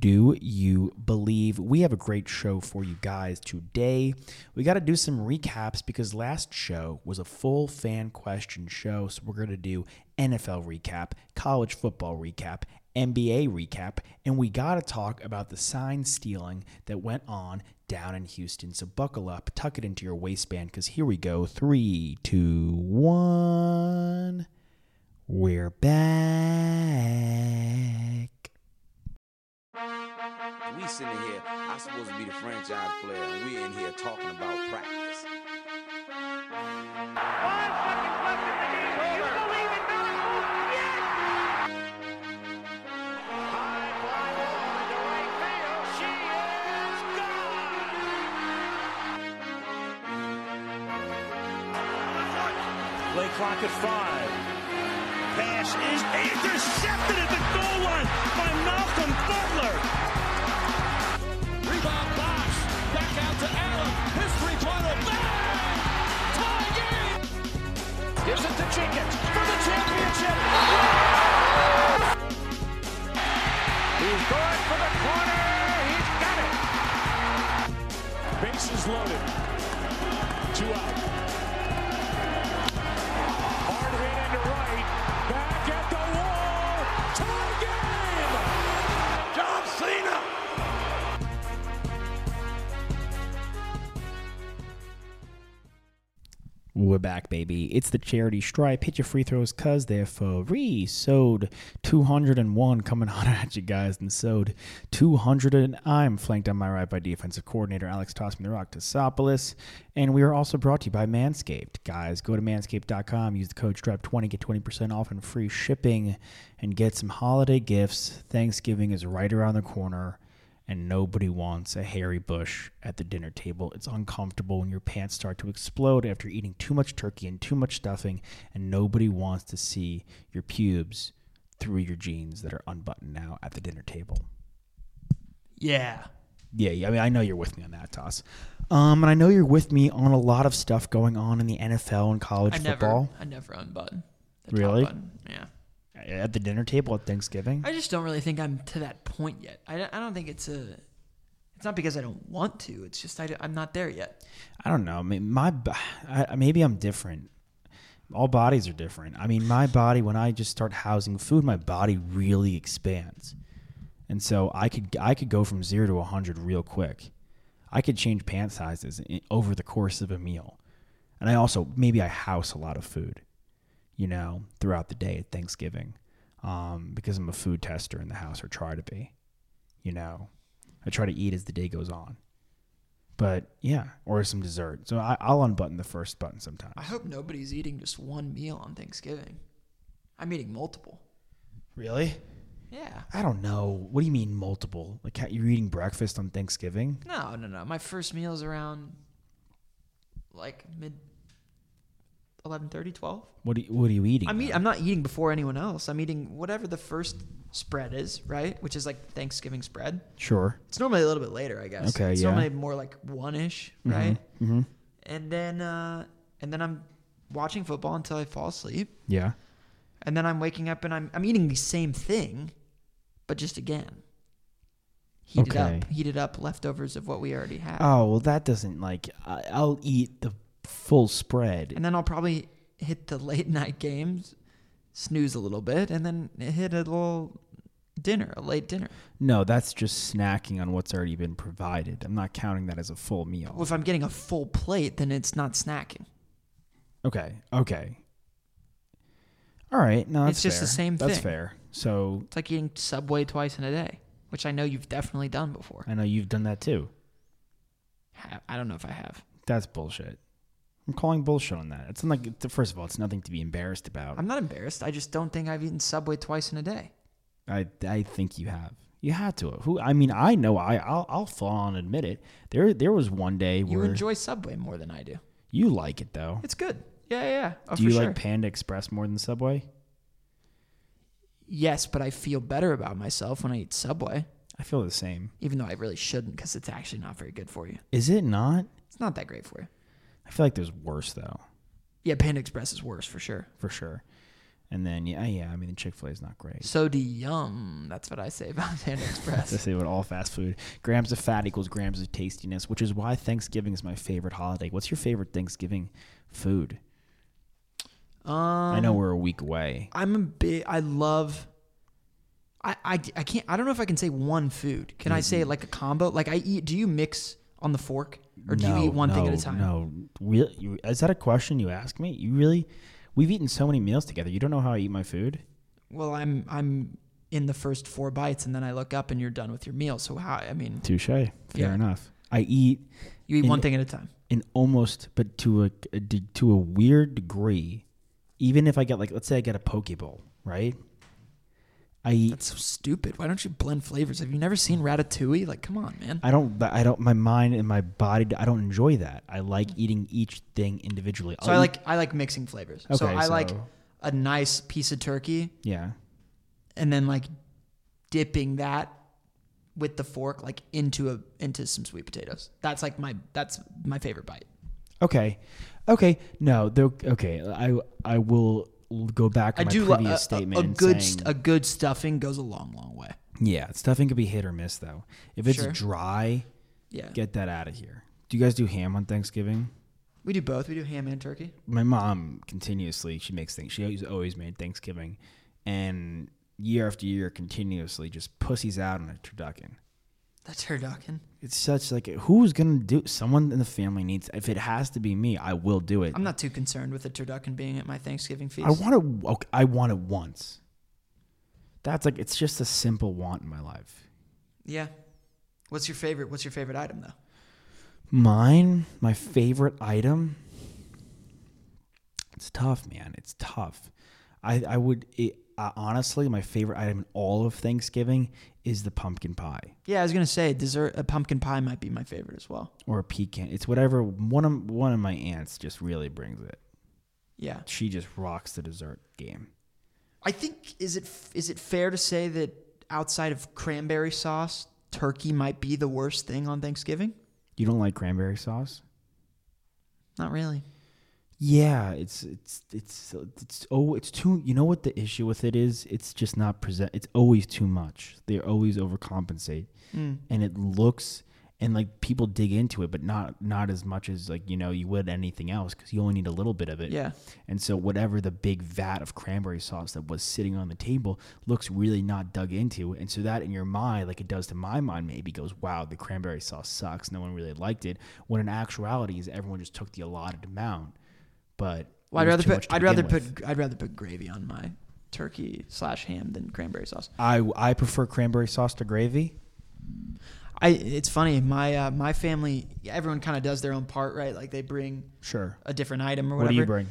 do you believe? We have a great show for you guys today. We got to do some recaps because last show was a full fan question show. So we're going to do NFL recap, college football recap, NBA recap, and we got to talk about the sign stealing that went on down in Houston. So buckle up, tuck it into your waistband because here we go. Three, two, one. We're back. We sitting here, I'm supposed to be the franchise player, and we're in here talking about practice. Five seconds left in the game. Do you believe in miracles? Yes! High fly ball into right field. She is gone. Play clock at five. Pass is intercepted at the goal line by Malcolm Butler. Gives it to Jenkins for the championship. He's going for the corner. He's got it. Bases loaded. Two out. Hard hit into right. Back at the wall. We're back, baby. It's the charity stripe. Hit your free throws cuz they're free. Sode 201 coming on at you guys. And sode 200. And I'm flanked on my right by defensive coordinator Alex Tossman the Rock Tosopoulos. And we are also brought to you by Manscaped. Guys, go to manscaped.com, use the code STRIPE20, get 20% off and free shipping, and get some holiday gifts. Thanksgiving is right around the corner and nobody wants a hairy bush at the dinner table. It's uncomfortable when your pants start to explode after eating too much turkey and too much stuffing, and nobody wants to see your pubes through your jeans that are unbuttoned now at the dinner table. Yeah. Yeah, yeah, I mean, I know you're with me on that, Toss. Um, and I know you're with me on a lot of stuff going on in the NFL and college I never, football. I never unbutton. Really? button. Yeah. At the dinner table at Thanksgiving? I just don't really think I'm to that point yet. I, I don't think it's a. It's not because I don't want to. It's just I, am not there yet. I don't know. I mean, my I, maybe I'm different. All bodies are different. I mean, my body when I just start housing food, my body really expands, and so I could I could go from zero to hundred real quick. I could change pant sizes over the course of a meal, and I also maybe I house a lot of food, you know, throughout the day at Thanksgiving, um, because I'm a food tester in the house or try to be, you know. I try to eat as the day goes on. But yeah, or some dessert. So I, I'll unbutton the first button sometimes. I hope nobody's eating just one meal on Thanksgiving. I'm eating multiple. Really? Yeah. I don't know. What do you mean multiple? Like you're eating breakfast on Thanksgiving? No, no, no. My first meal is around like mid 11:30, 12. What are you, what are you eating? I'm eat. I'm not eating before anyone else. I'm eating whatever the first spread is, right? Which is like Thanksgiving spread. sure. It's normally a little bit later, I guess. Okay, It's yeah. normally more like one ish, right? Mm-hmm. And then uh, and then I'm watching football until I fall asleep, Yeah. and then I'm waking up and I'm I'm eating the same thing, but just again. Heated Okay. up, heated up leftovers of what we already had. Oh well, that doesn't like. I'll eat the full spread. And then I'll probably hit the late night games, snooze a little bit, and then hit a little dinner, a late dinner. no, that's just snacking on what's already been provided. I'm not counting that as a full meal. Well, if I'm getting a full plate, then it's not snacking. Okay. Okay. All right. No, that's It's just the fair. same That's fair. So It's like eating Subway twice in a day, which I know you've definitely done before. I know you've done that too. I don't know if I have. That's bullshit. I'm calling bullshit on that. It's not like first of all, it's nothing to be embarrassed about. I'm not embarrassed. I just don't think I've eaten Subway twice in a day. I I think you have. You had to. Who? I mean, I know. I I'll, I'll fall on and admit it. There there was one day where You enjoy Subway more than I do. you like it though. It's good. Yeah, yeah. Oh, Do you sure. like Panda Express more than Subway? Yes, but I feel better about myself when I eat Subway, I feel the same. even though I really shouldn't because it's actually not very good for you. Is it not? It's not that great for you. I feel like there's worse though, Yeah, Panda Express is worse for sure. for sure. And then yeah, yeah. I mean, Chick Fil A is not great. So do yum. That's what I say about Panda Express. say about all fast food. Grams of fat equals grams of tastiness, which is why Thanksgiving is my favorite holiday. What's your favorite Thanksgiving food? Um, I know we're a week away. I'm a big. I love. I, I, I can't. I don't know if I can say one food. Can I say like a combo? Like I eat. Do you mix on the fork, or do no, you eat one thing at a time? No, really? You, is that a question you ask me? You really? We've eaten so many meals together. You don't know how I eat my food. Well, I'm I'm in the first four bites, and then I look up, and you're done with your meal. So how? I mean, Touche. Fair Yeah. enough. I eat you eat In- one thing at a time. in almost, but to a, a to a weird degree. Even if I get like, let's say I get a poke bowl, right? I eat. That's so stupid. Why don't you blend flavors? Have you never seen Ratatouille? Like, come on, man. I don't. I don't. My mind and my body. I don't enjoy that. I like mm. eating each thing individually. So I'll I eat- like I like mixing flavors. Okay, so I like a nice piece of turkey, Yeah. and then like dipping that with the fork like into a into some sweet potatoes. That's like my that's my favorite bite. Okay. Okay. No. Though. Okay. I. I will go back to I my do previous a, a, statement. a good saying, st- a good stuffing goes a long long way. yeah. Stuffing could be hit or miss though. If it's Sure. dry, Yeah, get that out of here. Do you guys do ham on Thanksgiving? we do both. We do ham and turkey. my mom continuously she makes things she always always made thanksgiving and year after year continuously just pussies out on a turducken That's turducken. It's such like who's gonna do someone in the family needs if it has to be me i will do it I'm not too concerned with the turducken being at my Thanksgiving feast. i want it okay, i want it once that's like it's just a simple want in my life Yeah. What's your favorite? What's your favorite item though? Mine, my favorite item. It's tough, man. It's tough. I I would it, uh, honestly, my favorite item in all of Thanksgiving is the pumpkin pie Yeah, I was gonna say dessert. A pumpkin pie might be my favorite as well. or a pecan. It's whatever one of one of my aunts just really brings it. Yeah. She just rocks the dessert game. I think is it is it fair to say that outside of cranberry sauce, turkey might be the worst thing on Thanksgiving? You don't like cranberry sauce? Not really. Yeah, it's it's it's it's oh it's too. You know what the issue with it is? It's just not present. It's always too much. They always overcompensate, Mm. and it looks and like people dig into it, but not not as much as like you know you would anything else because you only need a little bit of it. Yeah. And so whatever the big vat of cranberry sauce that was sitting on the table looks really not dug into, and so that in your mind, like it does to my mind, maybe goes, "Wow, the cranberry sauce sucks. No one really liked it." When in actuality, is everyone just took the allotted amount. But Well, I'd rather put I'd rather begin put. I'd rather put gravy on my turkey slash ham than cranberry sauce. I I prefer cranberry sauce to gravy. I it's funny my uh, my family everyone kind of does their own part right like they bring Sure. a different item or whatever. What do you bring?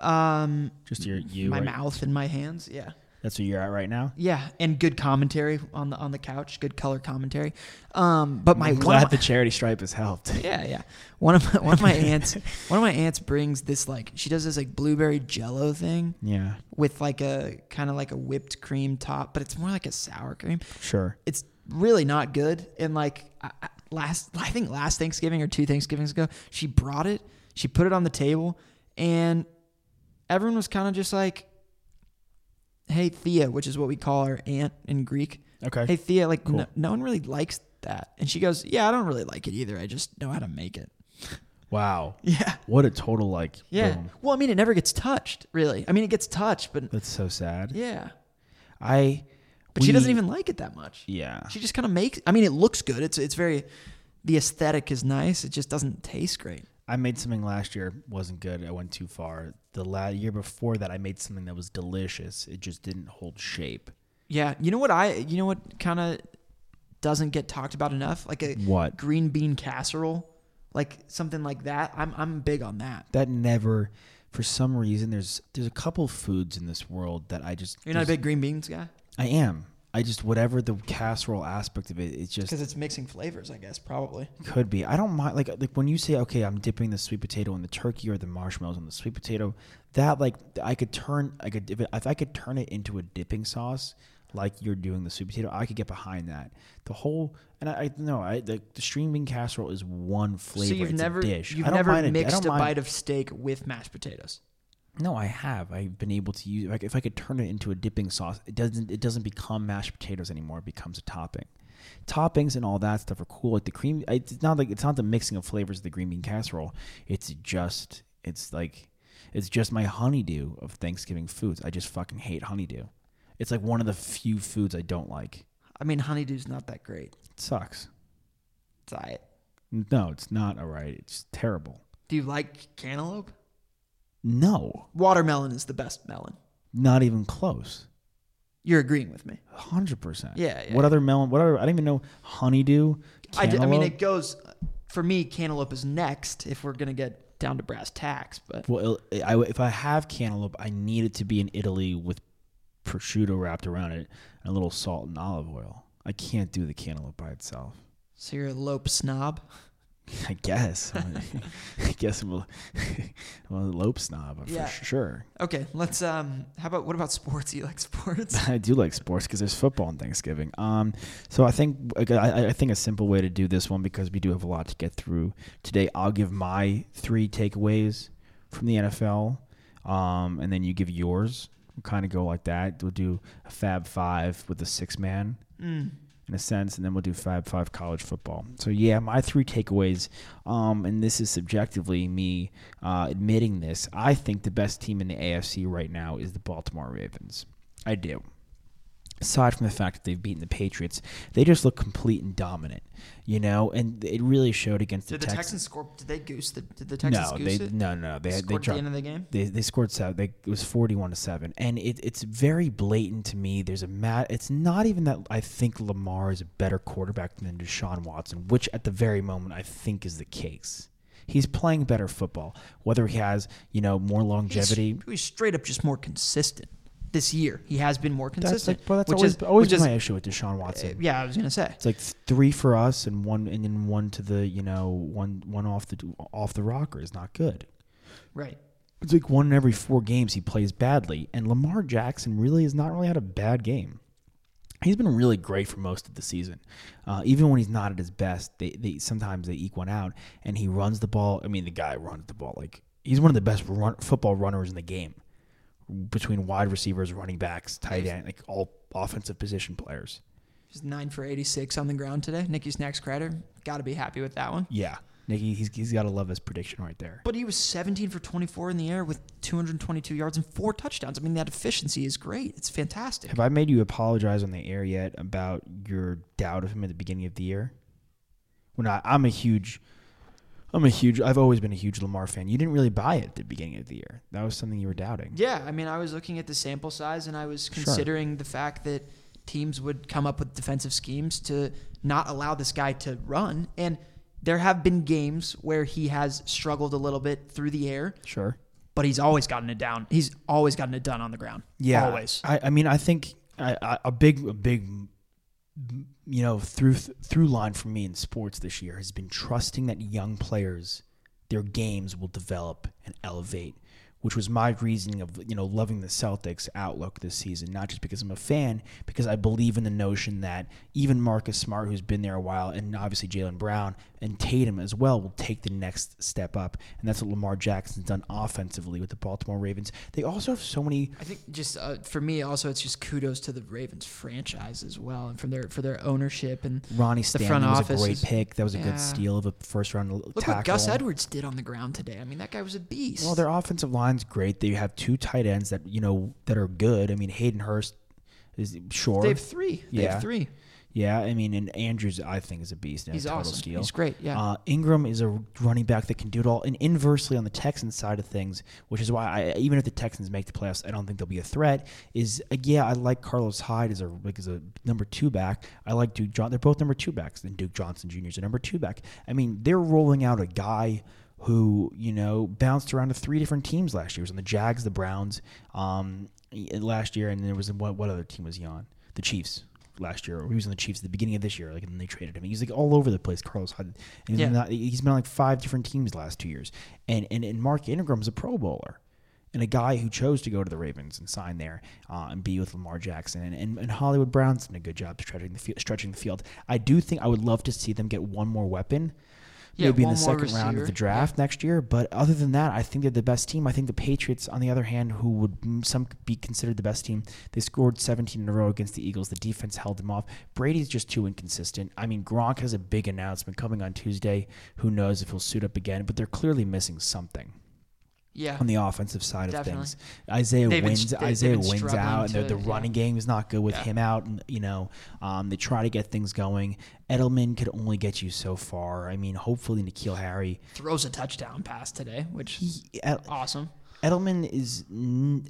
Um, Just your you. my right? mouth and my hands. Yeah. That's where you're at right now. Yeah, and good commentary on the on the couch, good color commentary. Um, but my I'm glad the charity stripe has helped. yeah, yeah. One of my, one of my aunts, one of my aunts brings this like she does this like blueberry Jello thing Yeah. with like a kind of like a whipped cream top, but it's more like a sour cream. Sure. It's really not good. And like I, I- last, I think last Thanksgiving or two Thanksgivings ago, she brought it. She put it on the table, and everyone was kind of just like, "Hey Thea," which is what we call our aunt in Greek. Okay. Hey Thea, like Cool. no, no one really likes that, and she goes, "Yeah, I don't really like it either. I just know how to make it." Wow. Yeah. What a total like. Yeah. boom. Well, I mean, it never gets touched, really. I mean, it gets touched, but That's so sad. yeah. I. But she doesn't even like it that much. Yeah. She just kind of makes. I mean, it looks good. It's it's very. The aesthetic is nice. It just doesn't taste great. I made something last year wasn't good. I went too far. The la- year before that, I made something that was delicious. It just didn't hold shape. Yeah. You know what I? You know what kind of doesn't get talked about enough? Like a What? green bean casserole, like something like that. I'm I'm big on that. That never, for some reason, there's there's a couple foods in this world that I just You're not a big green beans guy. I am. I just whatever the casserole aspect of it, it's just Because it's mixing flavors, I guess, probably. Could be. I don't mind. Like like when you say, okay, I'm dipping the sweet potato in the turkey or the marshmallows in the sweet potato. That like I could turn. I could if, it, if I could turn it into a dipping sauce, like you're doing the sweet potato. I could get behind that. The whole and I, I no, I the, the string bean casserole is one flavor. so you've it's never a dish. you've I don't never mind I mixed don't a bite of steak with mashed potatoes. No, I have. I've been able to use. Like, if I could turn it into a dipping sauce, it doesn't. It doesn't become mashed potatoes anymore. It becomes a topping. Toppings and all that stuff are cool. Like the cream. It's not like it's not the mixing of flavors of the green bean casserole. It's just. It's like. It's just my honeydew of Thanksgiving foods. I just fucking hate honeydew. It's like one of the few foods I don't like. I mean, honeydew's not that great. It sucks. It's all right. No, it's not all right. It's terrible. Do you like cantaloupe? No, Watermelon is the best melon. not even close. You're agreeing with me. Hundred percent. Yeah, yeah. What other melon? What other? I don't even know. Honeydew. I, d- I mean, cantaloupe? it goes for me. Cantaloupe is next if we're gonna get down to brass tacks. But Well, I, if I have cantaloupe, I need it to be in Italy with prosciutto wrapped around it and a little salt and olive oil. I can't do the cantaloupe by itself. so you're a lope snob. I guess. I guess I'm a, I'm a lope snob Yeah. for sure. Okay, let's. Um, how about what about sports? Do You like sports? I do like sports because there's football on Thanksgiving. Um, so I think I, I think a simple way to do this one because we do have a lot to get through today. I'll give my three takeaways from the NFL, um, and then you give yours. We'll kind of go like that. We'll do a Fab Five with the six man in a sense, and then we'll do Fab Five college football. So yeah, my three takeaways, um, and this is subjectively me uh, admitting this. I think the best team in the AFC right now is the Baltimore Ravens. I do. Aside from the fact that they've beaten the Patriots, they just look complete and dominant, you know, and it really showed against the, Texans. Did the, Texans. Texans score? Did they goose the? Did the Texans no, goose they it? no no no. they Scored they at the dropped, end of the game? They they scored seven. They, it was forty one to seven, and it, it's very blatant to me. There's a mat. It's not even that I think Lamar is a better quarterback than Deshaun Watson, which at the very moment I think is the case. He's playing better football. Whether he has you know more He's, longevity, he's straight up just more consistent this year. He has been more that's consistent. like, well, that's which always is, always which been is- my issue with Deshaun Watson. Yeah, I was gonna say. It's like three for us and one and then one to the you know one one off the off the rocker is not good. Right. It's like one in every four games he plays badly, and Lamar Jackson really has not really had a bad game. He's been really great for most of the season, uh, even when he's not at his best. They, they sometimes they eke one out, and he runs the ball. I mean, the guy runs the ball like he's one of the best run, football runners in the game, between wide receivers, running backs, tight end, like all offensive position players. He's nine for eighty-six on the ground today. Nicky Snacks Crider, got to be happy with that one. Yeah, Nicky, he's he's got to love his prediction right there. But he was 17 for 24 in the air with 222 yards and four touchdowns. I mean, that efficiency is great. It's fantastic. Have I made you apologize on the air yet about your doubt of him at the beginning of the year? When I, I'm a huge, I'm a huge. I've always been a huge Lamar fan. You didn't really buy it at the beginning of the year. That was something you were doubting. Yeah, I mean, I was looking at the sample size and I was considering the fact that teams would come up with defensive schemes to not allow this guy to run. And there have been games where he has struggled a little bit through the air, Sure. but he's always gotten it down. He's always gotten it done on the ground. Yeah. Always. I, I mean, I think I, I, a big, a big, you know, through through line for me in sports this year has been trusting that young players, their games will develop and elevate, which was my reasoning of you know loving the Celtics outlook this season. Not just because I'm a fan, because I believe in the notion that even Marcus Smart, who's been there a while, and obviously Jaylen Brown and Tatum as well, will take the next step up, and that's what Lamar Jackson's done offensively with the Baltimore Ravens. They also have so many I think just uh, for me, also, it's just kudos to the Ravens franchise as well, and from their for their ownership and Ronnie the Stanley front was a office great is- pick. That was a Yeah. good steal of a first round Look tackle. what Gus Edwards did on the ground today. I mean, that guy was a beast. Well, their offensive line's great. They have two tight ends that you know that are good. I mean, Hayden Hurst is sure. they have three. They Yeah. have three. Yeah, I mean, and Andrews, I think, is a beast. And He's total awesome. Steal. He's great, yeah. Uh, Ingram is a running back that can do it all. And inversely, on the Texans side of things, which is why I, even if the Texans make the playoffs, I don't think they'll be a threat. Is uh, yeah, I like Carlos Hyde as a like as a number two back. I like Duke John. They're both number two backs. Then Duke Johnson Jr. is a number two back. I mean, they're rolling out a guy who you know bounced around to three different teams last year. He was on the Jags, the Browns, um, last year, and there was what what other team was he on? The Chiefs. last year, or he was on the Chiefs at the beginning of this year, like and then they traded him. He's like all over the place. Carlos Hyde. He's, Yeah. not- he's been on like five different teams the last two years, and and, and Mark Ingram's a Pro Bowler. And a guy who chose to go to the Ravens and sign there uh, and be with Lamar Jackson and, and, and Hollywood Brown's done a good job stretching the field, stretching the field. I do think I would love to see them get one more weapon, Yeah, maybe in the second round of the draft next year. But other than that, I think they're the best team. I think the Patriots, on the other hand, who would some be considered the best team, they scored 17 in a row against the Eagles. The defense held them off. Brady's just too inconsistent. I mean, Gronk has a big announcement coming on Tuesday. Who knows if he'll suit up again? But they're clearly missing something Yeah. on the offensive side Definitely. of things. Isaiah They've wins. they've Isaiah Wynn's out, and the, yeah. running game is not good with Yeah. him out. And you know, um, they try to get things going. Edelman could only get you so far. I mean, hopefully N'Keal Harry. Throws a touchdown pass today, which He, Ed- awesome. Edelman is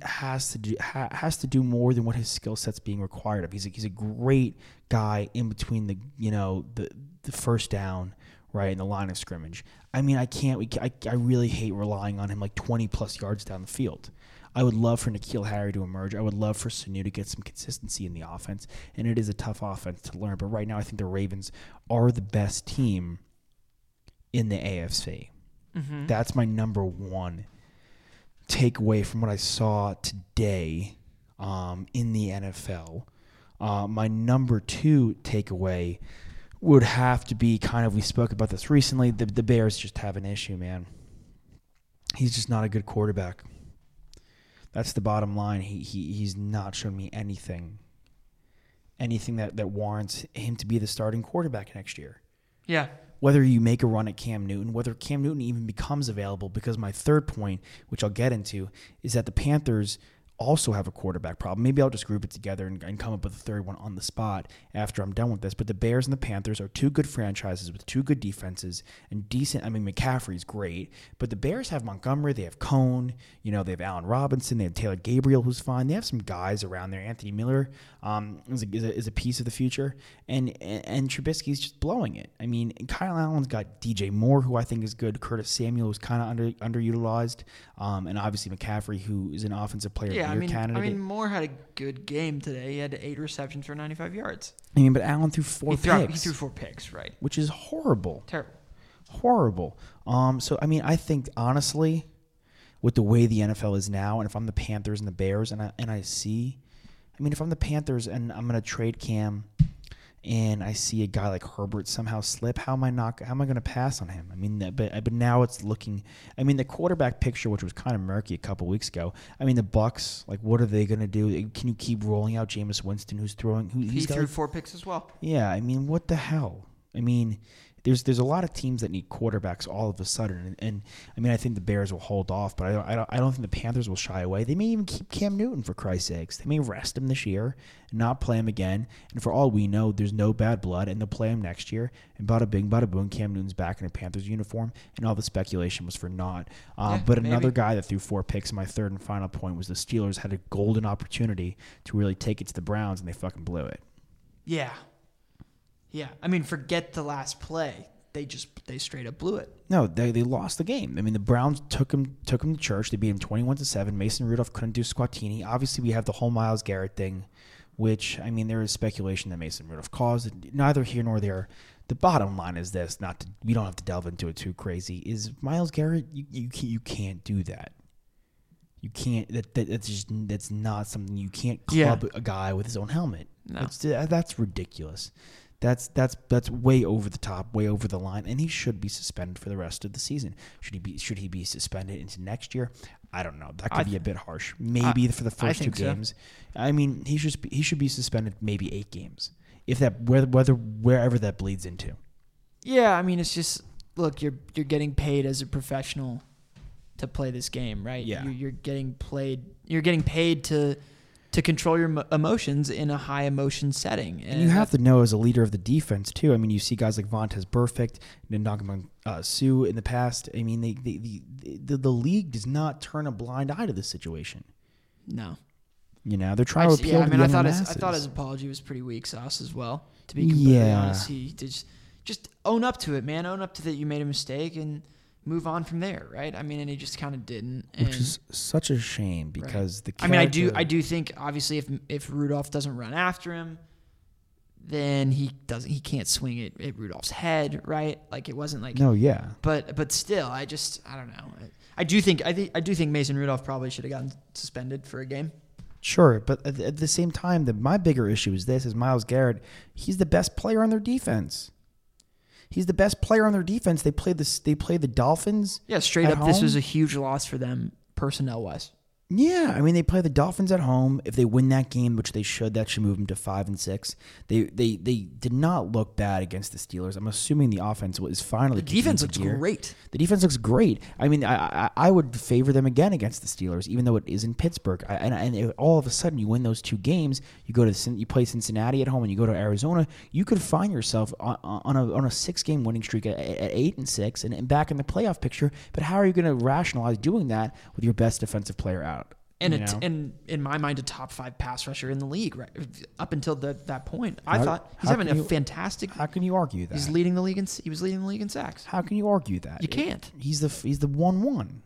has to do ha, has to do more than what his skill set's being required of. He's a, he's a great guy in between the you know the the first down right in the line of scrimmage. I mean, I can't. We, I I really hate relying on him like twenty plus yards down the field. I would love for N'Keal Harry to emerge. I would love for Sanu to get some consistency in the offense, and it is a tough offense to learn. But right now, I think the Ravens are the best team in the AFC. That's my number one takeaway from what I saw today um, in the NFL. Uh, my number two takeaway would have to be kind of we spoke about this recently. The, the Bears just have an issue, man. He's just not a good quarterback. That's the bottom line. He, he he's not shown me anything, anything that, that warrants him to be the starting quarterback next year Yeah. whether you make a run at Cam Newton, whether Cam Newton even becomes available, because my third point, which I'll get into, is that the Panthers also have a quarterback problem. Maybe I'll just group it together and, and come up with a third one on the spot after I'm done with this. But the Bears and the Panthers are two good franchises with two good defenses and decent. I mean, McCaffrey's great, but the Bears have Montgomery, they have Cohen, you know, they have Allen Robinson, they have Taylor Gabriel, who's fine. They have some guys around there. Anthony Miller um, is, a, is, a, is a piece of the future, and and, and Trubisky's just blowing it. I mean, Kyle Allen's got DJ Moore, who I think is good. Curtis Samuel is kind of under underutilized, um, and obviously McCaffrey, who is an offensive player Yeah, of I mean, candidate. I mean, Moore had a good game today. He had eight receptions for 95 yards. I mean, but Allen threw four He, threw, he threw four picks, right? which is horrible. Terrible. horrible. Um, so I mean, I think honestly, with the way the NFL is now, and if I'm the Panthers and the Bears, and I and I see, I mean, if I'm the Panthers and I'm gonna trade Cam, and I see a guy like Herbert somehow slip, how am I not? How am I gonna pass on him? I mean, that- but but now it's looking. I mean, the quarterback picture, which was kind of murky a couple weeks ago. I mean, the Bucks, like, what are they gonna do? Can you keep rolling out Jameis Winston, who's throwing? Who, He he's got threw four picks as well. yeah, I mean, what the hell? I mean, there's there's a lot of teams that need quarterbacks all of a sudden, and, and I mean, I think the Bears will hold off, but I don't, I don't I don't think the Panthers will shy away. They may even keep Cam Newton for Christ's sakes. They may rest him this year and not play him again. And for all we know, there's no bad blood, and they'll play him next year. And bada bing, bada boom, Cam Newton's back in a Panthers uniform, and all the speculation was for naught. Uh, Yeah, but another guy that threw four picks. In my third and final point was the Steelers had a golden opportunity to really take it to the Browns, and they fucking blew it. Yeah. Yeah. I mean, forget the last play. They just they straight up blew it. No, they, they lost the game. I mean, the Browns took him took him to church. They beat him twenty one to seven. Mason Rudolph couldn't do Squatini. Obviously, we have the whole Myles Garrett thing, which I mean, there is speculation that Mason Rudolph caused. it. Neither here nor there. The bottom line is this: not to we don't have to delve into it too crazy. Is Myles Garrett? You you can't, you can't do that. You can't. That, that that's just that's not something you can't Yeah. club a guy with his own helmet. No. That's that's ridiculous. That's that's that's way over the top, way over the line, and he should be suspended for the rest of the season. Should he be should he be suspended into next year? I don't know. That could I be a bit harsh. Maybe for the first two so. games. I mean, he should be, he should be suspended maybe eight games, if that whether whether wherever that bleeds into. Yeah, I mean, it's just look, you're you're getting paid as a professional to play this game, right? Yeah. You're, you're getting played. You're getting paid to to control your emotions in a high emotion setting, And you have to know as a leader of the defense too. I mean, you see guys like Vontaze Burfict and Ndamukong uh, Suh in the past. I mean, they, they, the, the the league does not turn a blind eye to this situation. no. You know, they're I trying to appeal yeah, I to mean, I thought his, I thought his apology was pretty weak sauce as well. To be completely Yeah. honest, he just just own up to it, man. Own up to that you made a mistake and move on from there, right? I mean, and he just kind of didn't. which is such a shame Right. because the I mean, I do, I do think obviously if if Rudolph doesn't run after him, then he doesn't. He can't swing it at Rudolph's head, right? Like it wasn't like No, yeah. but but still, I just I don't know. I, I do think I think I do think Mason Rudolph probably should have gotten suspended for a game. Sure, but at, at the same time, the, my bigger issue is this: is Myles Garrett. He's the best player on their defense. He's the best player on their defense. They play this. They played the Dolphins. Yeah, straight at up, this was a huge loss for them personnel wise. Yeah, I mean they play the Dolphins at home. If they win that game, which they should, that should move them to five and six. They they they did not look bad against the Steelers. I'm assuming the offense was finally The defense looks great. The defense looks great. I mean, I, I I would favor them again against the Steelers, even though it is in Pittsburgh. I, and and if all of a sudden you win those two games, you go to you play Cincinnati at home, and you go to Arizona. You could find yourself on, on a on a six game winning streak at, at eight and six, and, and back in the playoff picture. But how are you going to rationalize doing that with your best defensive player out? And You and in my mind, a top five pass rusher in the league, right up until the, that point. I How- thought he's having a you- fantastic. how can you argue that? He's leading the league in he was leading the league in sacks. How can you argue that? You can't. He's the he's the one one.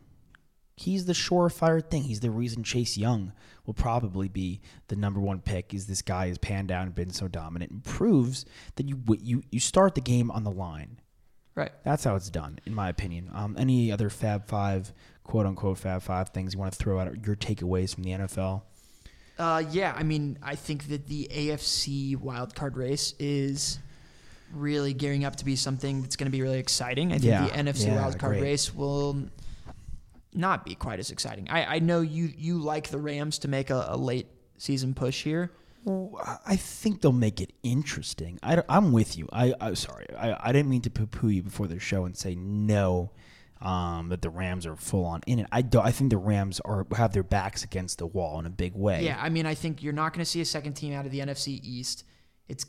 He's the surefire thing. He's the reason Chase Young will probably be the number one pick. Is this guy has panned down and been so dominant and proves that you you you start the game on the line. Right. That's how it's done, in my opinion. Um, any other Fab Five, quote unquote Fab Five things you want to throw out? Your takeaways from the NFL? Uh, yeah, I mean, I think that the AFC wildcard race is really gearing up to be something that's going to be really exciting. I think Yeah, the NFC yeah, wildcard great. race will not be quite as exciting. I, I know you you like the Rams to make a, a late season push here. I think they'll make it interesting. I, am with you. I, I sorry. I, I didn't mean to poo-poo you before the show and say no, um, that the Rams are full on in it. I do. I think the Rams are have their backs against the wall in a big way. Yeah, I mean, I think you're not going to see a second team out of the NFC East. It's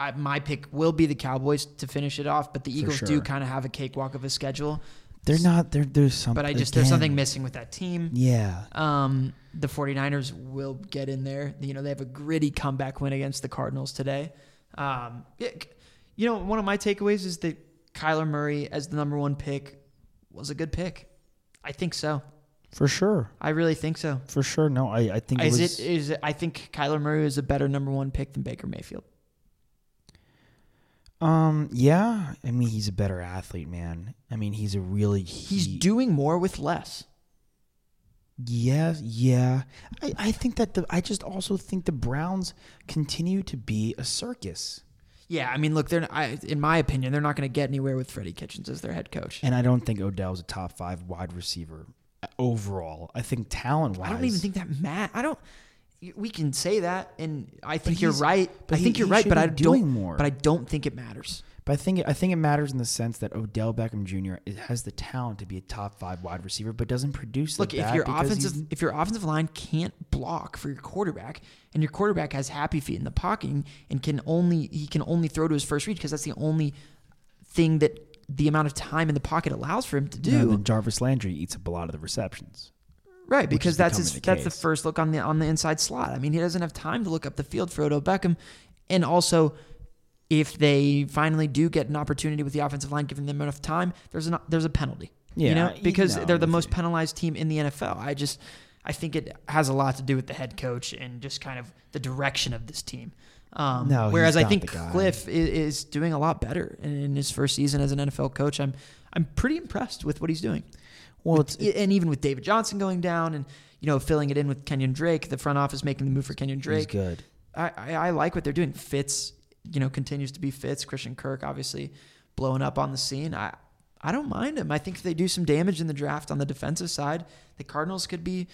I, my pick will be the Cowboys to finish it off, but the Eagles do kind of have a cakewalk of a schedule. they're not. They're there's something. But I just there's something missing with that team. Yeah. Um, the 49ers will get in there. You know, they have a gritty comeback win against the Cardinals today. Um, c- you know, one of my takeaways is that Kyler Murray as the number one pick was a good pick. I think so. For sure. I really think so. For sure. No, I, I think it Is was, it is it, I think Kyler Murray is a better number one pick than Baker Mayfield. Um. Yeah. I mean, he's a better athlete, man. I mean, he's a really. He's doing more with less. Yeah, yeah. I, I think that the I just also think the Browns continue to be a circus. Yeah, I mean, look, they're I, in my opinion, they're not going to get anywhere with Freddie Kitchens as their head coach. And I don't think Odell's a top five wide receiver uh, overall. I think talent wise. I don't even think that Matt. I don't. We can say that, and I think But you're right. but I think you're he right, but I doing don't. more. But I don't think it matters. But I think I think it matters in the sense that Odell Beckham Jr. has the talent to be a top five wide receiver, but doesn't produce. Look, like if your offensive if your offensive line can't block for your quarterback, and your quarterback has happy feet in the pocket and- can only he can only throw to his first read because that's the only thing that the amount of time in the pocket allows for him to do. Yeah, then Jarvis Landry eats up a lot of the receptions. Right, because that's his, the that's the first look on the on the inside slot. I mean, he doesn't have time to look up the field for Odell Beckham, and also if they finally do get an opportunity with the offensive line giving them enough time, there's an there's a penalty. Yeah, you know, because no, they're the most penalized team in the NFL. I just I think it has a lot to do with the head coach and just kind of the direction of this team. Um, No, whereas I think. Kliff is, is doing a lot better in his first season as an NFL coach. I'm I'm pretty impressed with what he's doing Well, it's and even with David Johnson going down and you know filling it in with Kenyan Drake, the front office making the move for Kenyan he's Drake. good. I, I, I like what they're doing. Fitz, you know, continues to be Fitz. Christian Kirk, obviously, blowing up on the scene. I I don't mind him. I think if they do some damage in the draft on the defensive side, the Cardinals could be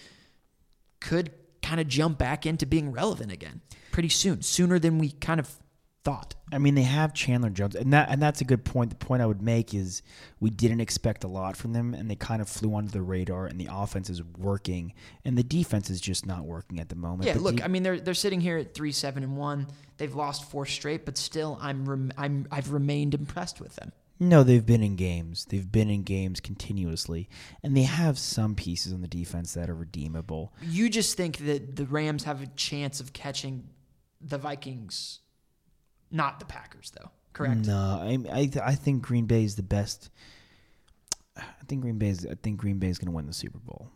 could kind of jump back into being relevant again pretty soon, sooner than we kind of thought. I mean, they have Chandler Jones, and that and that's a good point. The point I would make is we didn't expect a lot from them, and they kind of flew under the radar. And the offense is working, and the defense is just not working at the moment. Yeah, But look, the- I mean they're they're sitting here at three seven and one. They've lost four straight, but still, I'm rem- I'm I've remained impressed with them. no, they've been in games. They've been in games continuously, and they have some pieces on the defense that are redeemable. You just think that the Rams have a chance of catching the Vikings, not the Packers, though. Correct. No, I I, I think Green Bay is the best. I think Green Bay is. I think Green Bay is going to win the Super Bowl.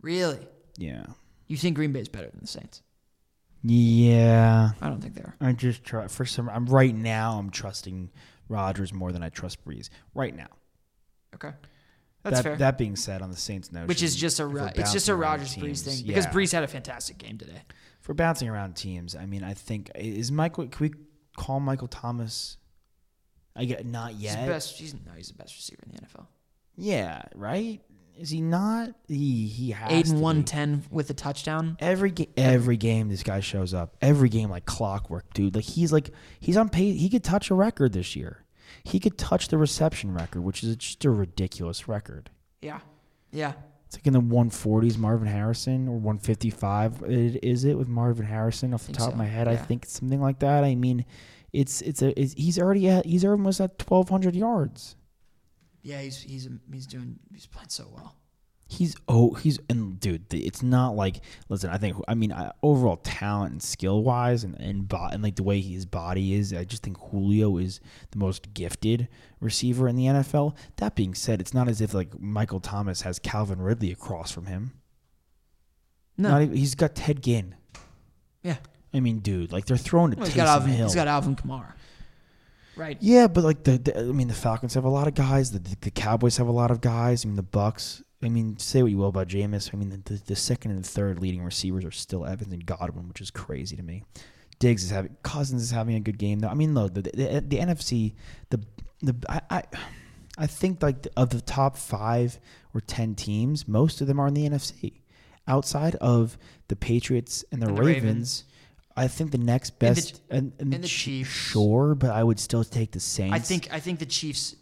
Really? Yeah. You think Green Bay's better than the Saints? Yeah, I don't think they are. I just try for some. I'm right now. I'm trusting Rodgers more than I trust Brees right now. Okay, that's that, fair. That being said, on the Saints notion, Which is just a if we're Ro- it's just a Rodgers Brees thing because yeah. Brees had a fantastic game today. For bouncing around teams, I mean, I think is Michael. Can we call Michael Thomas? I get not yet. He's the best. He's no, he's the best receiver in the NFL. Yeah, right. Is he not? He he has Eight and one ten with a touchdown. Every game, every game, this guy shows up. Every game, like clockwork, dude. Like he's like he's on pace. He could touch a record this year. He could touch the reception record, which is just a ridiculous record. Yeah, yeah. It's like in the 140s, Marvin Harrison, or 155. Is it with Marvin Harrison? Off the top so, of my head, I think it's something like that. I mean, it's it's a it's, he's already at he's almost at 1,200 yards. Yeah, he's he's he's doing he's playing so well. He's oh he's and dude, it's not like listen. I think I mean I, overall talent and skill wise and and, bo- and like the way his body is, I just think Julio is the most gifted receiver in the NFL. That being said, it's not as if like Michael Thomas has Calvin Ridley across from him. No, Not even, he's got Ted Ginn. yeah. I mean, dude, like they're throwing to Well, he's got Alvin. Hill. He's got Alvin Kamara. Right. yeah, but like the, the I mean, the Falcons have a lot of guys. The, the Cowboys have a lot of guys. I mean, the Bucks. I mean, say what you will about Jameis. I mean, the, the, the second and third leading receivers are still Evans and Godwin, which is crazy to me. Diggs is having Cousins is having a good game though. I mean, look, the the, the NFC, the the I, I I think like the, of the top five or ten teams, most of them are in the NFC. Outside of the Patriots and the, And the Ravens, Ravens. I think the next And the- best and, and, and the Ch- Chiefs. Sure, but I would still take the Saints. I think I think the Chiefs.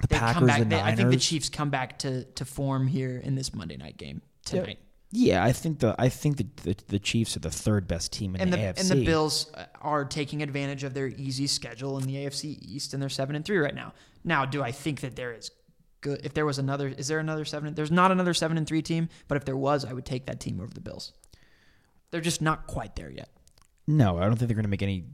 The They Packers, come back. the they-. I think the Chiefs come back to to form here in this Monday night game tonight. Yeah, I think the I think the, the the Chiefs are the third best team in and the, the AFC. and the Bills uh, are taking advantage of their easy schedule in the AFC East, and they're seven and three right now. Now, do I think that there is good? If there was another, is there another seven? There's not another seven and three team, but if there was, I would take that team over the Bills. They're just not quite there yet. No, I don't think they're going to make any.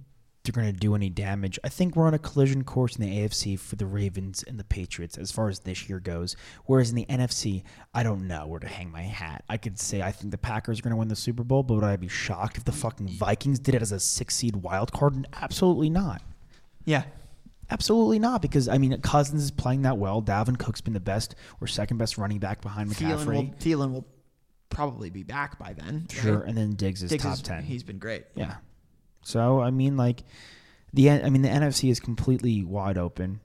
They're going to do any damage. I think we're on a collision course in the AFC for the Ravens and the Patriots as far as this year goes. Whereas in the NFC, I don't know where to hang my hat. I could say I think the Packers are going to win the Super Bowl, but would I be shocked if the fucking Vikings did it as a six seed wild card? Absolutely not. Yeah, Absolutely not, because I mean Cousins is playing that well. Dalvin Cook's been the best or second best running back behind Thielen McCaffrey. will Thielen will probably be back by then. right? Sure, and then Diggs is Diggs top is- ten. He's been great. Yeah. So I mean, like the I mean the NFC is completely wide open.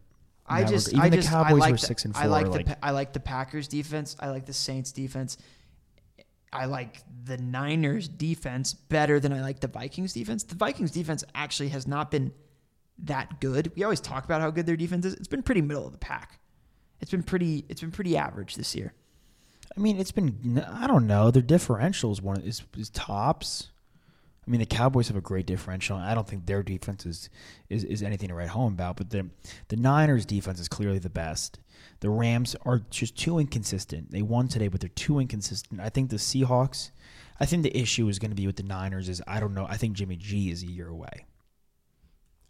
I just, even I the just, Cowboys I like were the, six and four. I like, like, the, I like the Packers defense. I like the Saints defense. I like the Niners defense better than I like the Vikings defense. The Vikings defense actually has not been that good. We always talk about how good their defense is. It's been pretty middle of the pack. It's been pretty, it's been pretty average this year. I mean, it's been I don't know. Their differential is one is, is tops. I mean, the Cowboys have a great differential. and I don't think their defense is, is, is anything to write home about. But the the Niners' defense is clearly the best. The Rams are just too inconsistent. They won today, but they're too inconsistent. I think the Seahawks. I think the issue is going to be with the Niners. Is I don't know. I think Jimmy G is a year away.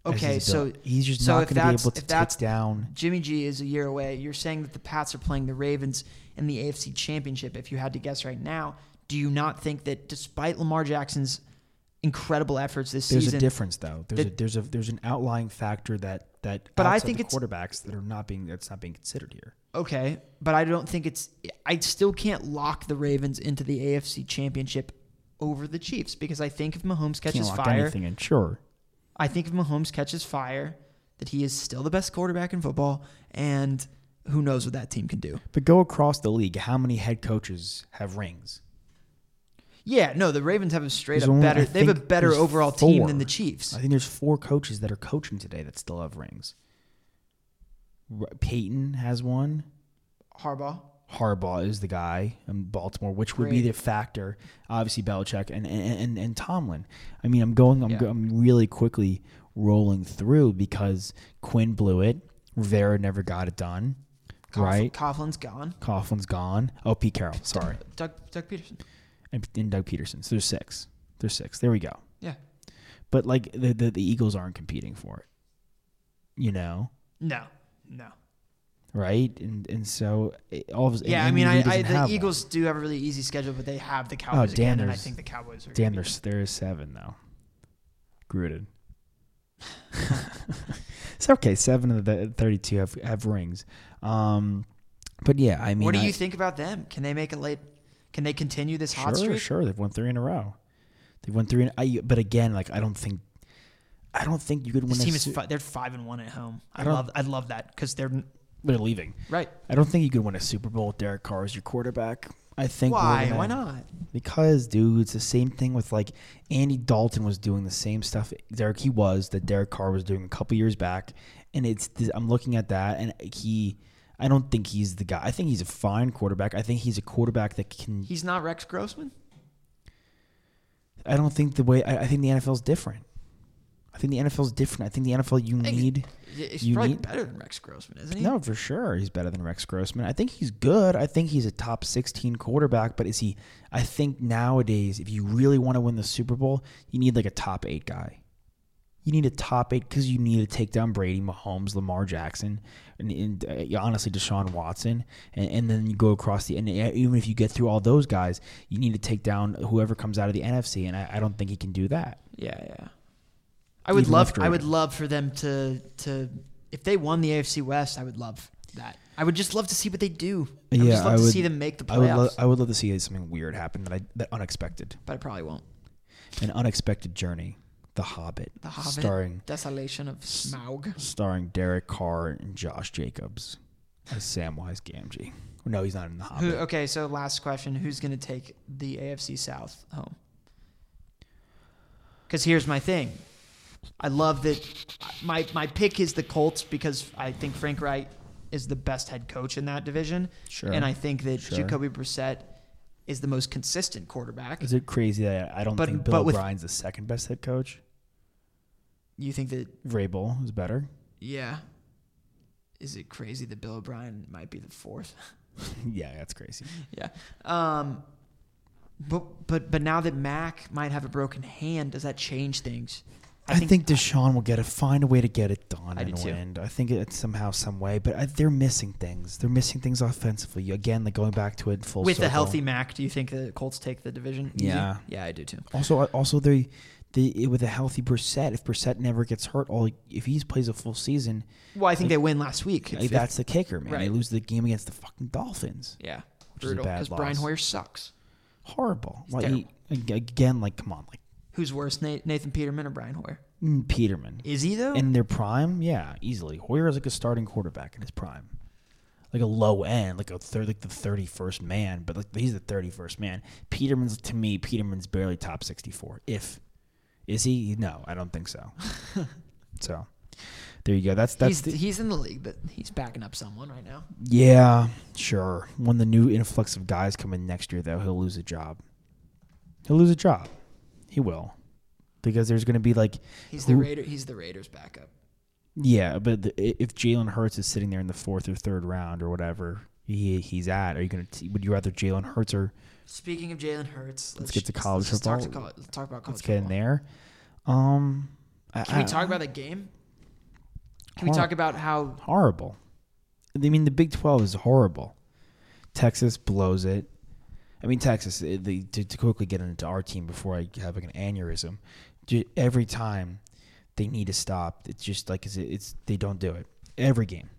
Okay, his so he's just so not going to be able to take down. Jimmy G is a year away. You're saying that the Pats are playing the Ravens in the AFC Championship. If you had to guess right now, do you not think that despite Lamar Jackson's incredible efforts this There's season, There's a difference though. There's a there's a there's an outlying factor that that. But I think it's- quarterbacks that are not being that's not being considered here. okay, but I don't think it's. I still can't lock the Ravens into the AFC Championship over the Chiefs because I think if Mahomes Can't catches lock fire, anything in. Sure. I think if Mahomes catches fire, that he is still the best quarterback in football, and who knows what that team can do. But go across the league. How many head coaches have rings? Yeah, no, the Ravens have a straight There's up only- better. I They have a think better there's overall team four. than the Chiefs. I think there's four coaches that are coaching today that still have rings. R- Peyton has one. Harbaugh. Harbaugh is the guy in Baltimore, which would be Great. the factor. Obviously, Belichick and and, and, and Tomlin. I mean, I'm going. I'm, Yeah. go, I'm really quickly rolling through because Quinn blew it. Rivera never got it done. Cough- Right. Coughlin's gone. Coughlin's gone. Oh, Pete Carroll. Sorry. Doug Doug Pederson. And, and Doug Pederson. So there's six. There's six. There we go. Yeah. But like the, the the Eagles aren't competing for it. You know, No. No. right? And and so it, all of Yeah, I mean, I, I, the one. Eagles do have a really easy schedule, but they have the Cowboys Oh, damn, again, and I think the Cowboys are. Damn, there's there is seven though. Gruden. it's okay. Seven of the thirty-two have have rings. Um, but yeah, I mean, What do I- you think about them? Can they make a late? Can they continue this hot Sure, streak? sure. They've won three in a row. They've won three. In, I, but again, like I don't think, I don't think you could win. This a team is fi- they're five and one at home. I, I love I love that because they're They're leaving. right. I don't think you could win a Super Bowl with Derek Carr as your quarterback. I think Why? gonna- Why not? Because, dude, it's the same thing with like Andy Dalton was doing the same stuff. Derek, he was that Derek Carr was doing a couple years back, and it's I'm looking at that, and he, I don't think he's the guy. I think he's a fine quarterback. I think he's a quarterback that can. He's not Rex Grossman. I don't think the way I, I think the NFL is different. I think the NFL is different. I think the NFL you need. He's You probably need- better than Rex Grossman, isn't he? No, for sure. He's better than Rex Grossman. I think he's good. I think he's a top 16 quarterback, but is he I think nowadays if you really want to win the Super Bowl, you need like a top 8 guy. You need a top 8 cuz you need to take down Brady, Mahomes, Lamar Jackson, and, and uh, honestly Deshaun Watson, and, and then you go across the and even if you get through all those guys, you need to take down whoever comes out of the NFC and I, I don't think he can do that. Yeah, yeah. I would Even love. I would love for them to to if they won the AFC West. I would love that. I would just love to see what they do. I would Yeah, just love I to would- see them make the I would, playoffs. lo- I would love to see something weird happen that I that unexpected. but I probably won't. An unexpected journey. The Hobbit. The Hobbit, Starring Desolation of Smaug. starring Derek Carr and Josh Jacobs as Samwise Gamgee. No, he's not in the Hobbit. Who, okay, so last question: Who's going to take the AFC South home? Because here's my thing. I love that my my pick is the Colts because I think Frank Reich is the best head coach in that division. Sure. And I think that Sure. Jacoby Brissett is the most consistent quarterback. Is it crazy that I don't But- think Bill O'Brien's the second best head coach? You think that Vrabel is better. yeah. Is it crazy that Bill O'Brien might be the fourth? yeah, that's crazy. yeah. Um but but but now that Mac might have a broken hand, does that change things? I, think, Deshaun will get it. Find a way to get it done I and win. I think it's somehow, some way. But I, they're missing things. They're missing things offensively. Again, like going back to it full With a healthy Mac, do you think the Colts take the division? easy? Yeah. Yeah, I do too. Also, also they, they with a healthy Brissett. If Brissett never gets hurt, all if he plays a full season, Well, I think they win last week. like, that's the kicker, man. They lose the game against the fucking Dolphins. yeah. which is Brutal bad because Brian. Hoyer sucks. Horrible. Like, he- again, like come on, like Who's worse, Nathan Peterman or Brian Hoyer? mm, Peterman Is he though? in their prime. Yeah, easily. Hoyer is like a starting quarterback in his prime, like a low end, like a third, like the thirty first man. But like he's the thirty first man. Peterman's to me, Peterman's barely top sixty four. If is he? No, I don't think so. so there you go. That's that's he's the, he's in the league, but he's backing up someone right now. Yeah, sure. When the new influx of guys come in next year, though, he'll lose a job. He'll lose a job. He will, because there's going to be like, He's the Raider. He's the Raiders' backup. yeah, but the, if Jalen Hurts is sitting there in the fourth or third round or whatever he he's at, are you going to? Would you rather Jalen Hurts or Speaking of Jalen Hurts, let's, get to college let's Talk, to football. college, let's talk about college let's get in there? Um, I- Can we I- talk about the game? Can we talk about how horrible? I mean, the Big Twelve is horrible. Texas blows it. I mean, Texas. eh, They, to, to quickly get into our team before I have like an aneurysm, every time they need to stop, it's just like it's, it's they don't do it every game.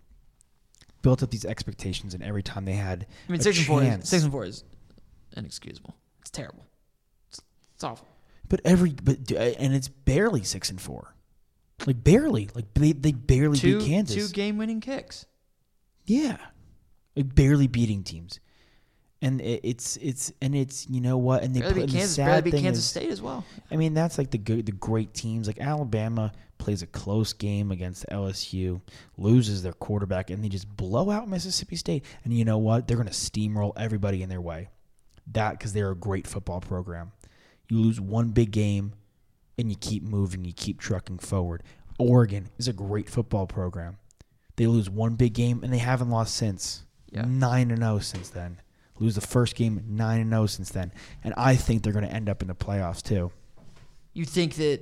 Built up these expectations, and every time they had I mean a six and four chance, is six and four is inexcusable. It's terrible. It's, it's awful. but every but eh, and it's barely six and four, like barely, like they they barely Two beat Kansas. two game winning kicks. Yeah, like barely beating teams, and it, it's it's and it's you know what, and they Barely put beat and the Kansas. Barely beat Kansas is- State as well. I mean, that's like the good, the great teams. Like Alabama plays a close game against LSU, loses their quarterback, and they just blow out Mississippi State. And you know what? They're going to steamroll everybody in their way. That because they're a great football program. You lose one big game, and you keep moving, you keep trucking forward. Oregon is a great football program. They lose one big game, and they haven't lost since. Yeah. Nine and zero since then. Lose the first game, nine and zero since then. And I think they're going to end up in the playoffs too. You think that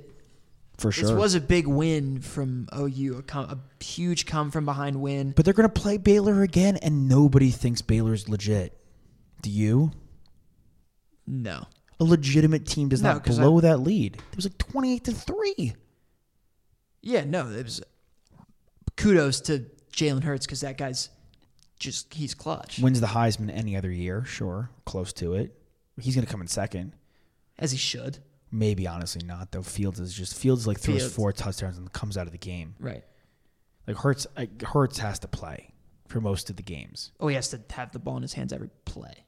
for sure. This was a big win from OU, a, come, a huge come from behind win. but they're going to play Baylor again, and nobody thinks Baylor's legit. Do you? No. A legitimate team does No, not 'cause blow that lead. It was like twenty-eight to three. Yeah, no. It was kudos to Jalen Hurts because that guy's just he's clutch Wins the Heisman any other year, sure, close to it. He's going to come in second. as he should. Maybe honestly not though. Fields is just Fields like throws Fields. four touchdowns and comes out of the game. Right. Like Hurts, like, Hurts has to play for most of the games Oh, he has to have the ball in his hands every play.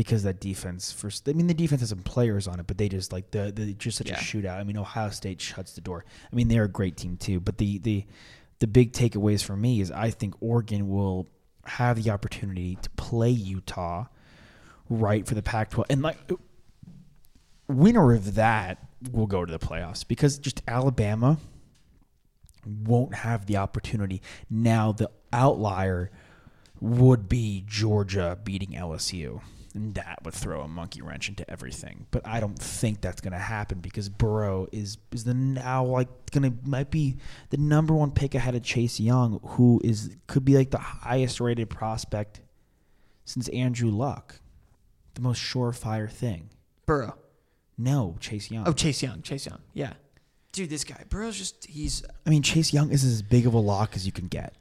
Because that defense. First, I mean, the defense has some players on it, but they just like the the just such Yeah. a shootout. I mean, Ohio State shuts the door. I mean, they're a great team too, but the the the big takeaways for me is I think Oregon will have the opportunity to play Utah right for the Pac-12, and like winner of that will go to the playoffs because just Alabama won't have the opportunity. Now the outlier would be Georgia beating LSU. And that would throw a monkey wrench into everything. But I don't think that's going to happen because Burrow is is the now like going to might be the number one pick ahead of Chase Young, who is could be like the highest rated prospect since Andrew Luck, the most surefire thing. Burrow. No, Chase Young. Oh, Chase Young. Chase Young. Yeah. Dude, this guy, Burrow's just he's I mean, Chase Young is as big of a lock as you can get.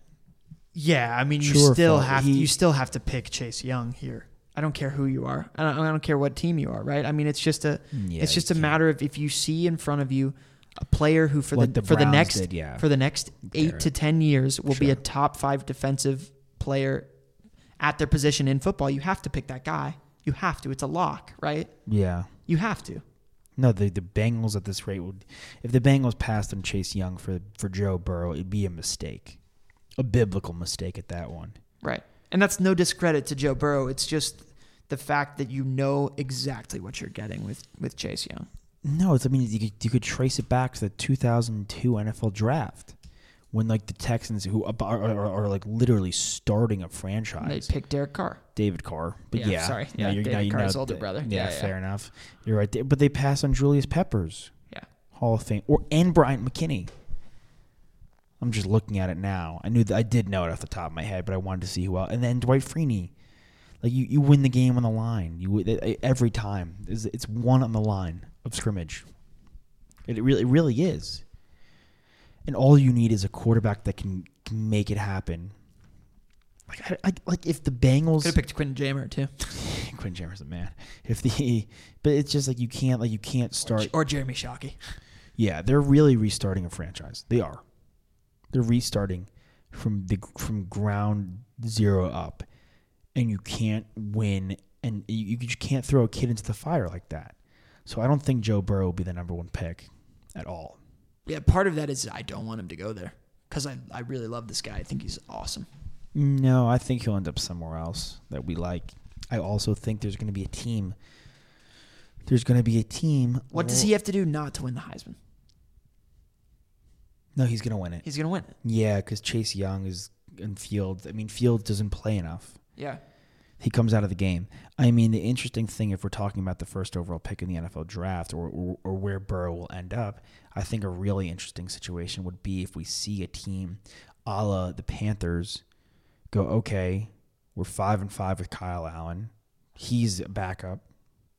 Yeah, I mean, you Sure, still Phil, have he- you still have to pick Chase Young here. I don't care who you are. I don't, I don't care what team you are, right? I mean, it's just a Yeah, it's just a matter of if you see in front of you a player who for the, the for the next did, yeah. for the next eight Garrett. to ten years will be a top five defensive player at their position in football. You have to pick that guy. You have to. It's a lock, right? Yeah. You have to. No, the the Bengals at this rate would, if the Bengals passed on Chase Young for for Joe Burrow, it'd be a mistake, a biblical mistake at that one. Right. And that's no discredit to Joe Burrow. It's just the fact that you know exactly what you're getting with, with Chase Young. No, it's I mean you could, you could trace it back to the 2002 NFL draft when like the Texans who are, are, are, like literally starting a franchise. They picked Derek Carr. David Carr, but Yeah, yeah, sorry. now Yeah, you're- now David you Carr's know older brother. Yeah, Yeah, fair enough. You're right there, but they passed on Julius Peppers, Yeah. Hall of Fame, or and Bryant McKinnie. I'm just looking at it now. I knew that I did know it off the top of my head, but I wanted to see who else. And then Dwight Freeney, like you, you win the game on the line. You every time. It's, it's one on the line of scrimmage. It, really, it really is. And all you need is a quarterback that can, can make it happen. Like, I, I, like if the Bengals Could have picked Quentin Jammer too, Quinn Jammer's a man. If the but it's just like you can't like you can't start. or Jeremy Shockey. Yeah, they're really restarting a franchise. They are. They're restarting from the from ground zero up, and you can't win, and you, you just can't throw a kid into the fire like that. So I don't think Joe Burrow will be the number one pick at all. Yeah, part of that is I don't want him to go there because I, I really love this guy. I think he's awesome. No, I think he'll end up somewhere else that we like. I also think there's going to be a team. There's going to be a team. What does he have to do not to win the Heisman? No, he's going to win it. He's gonna win it. Yeah, because Chase Young is in Fields. I mean, Fields doesn't play enough. Yeah. He comes out of the game. I mean, the interesting thing, if we're talking about the first overall pick in the NFL draft or, or, or where Burrow will end up, I think a really interesting situation would be if we see a team a la the Panthers go, okay, we're five and five with Kyle Allen. He's a backup,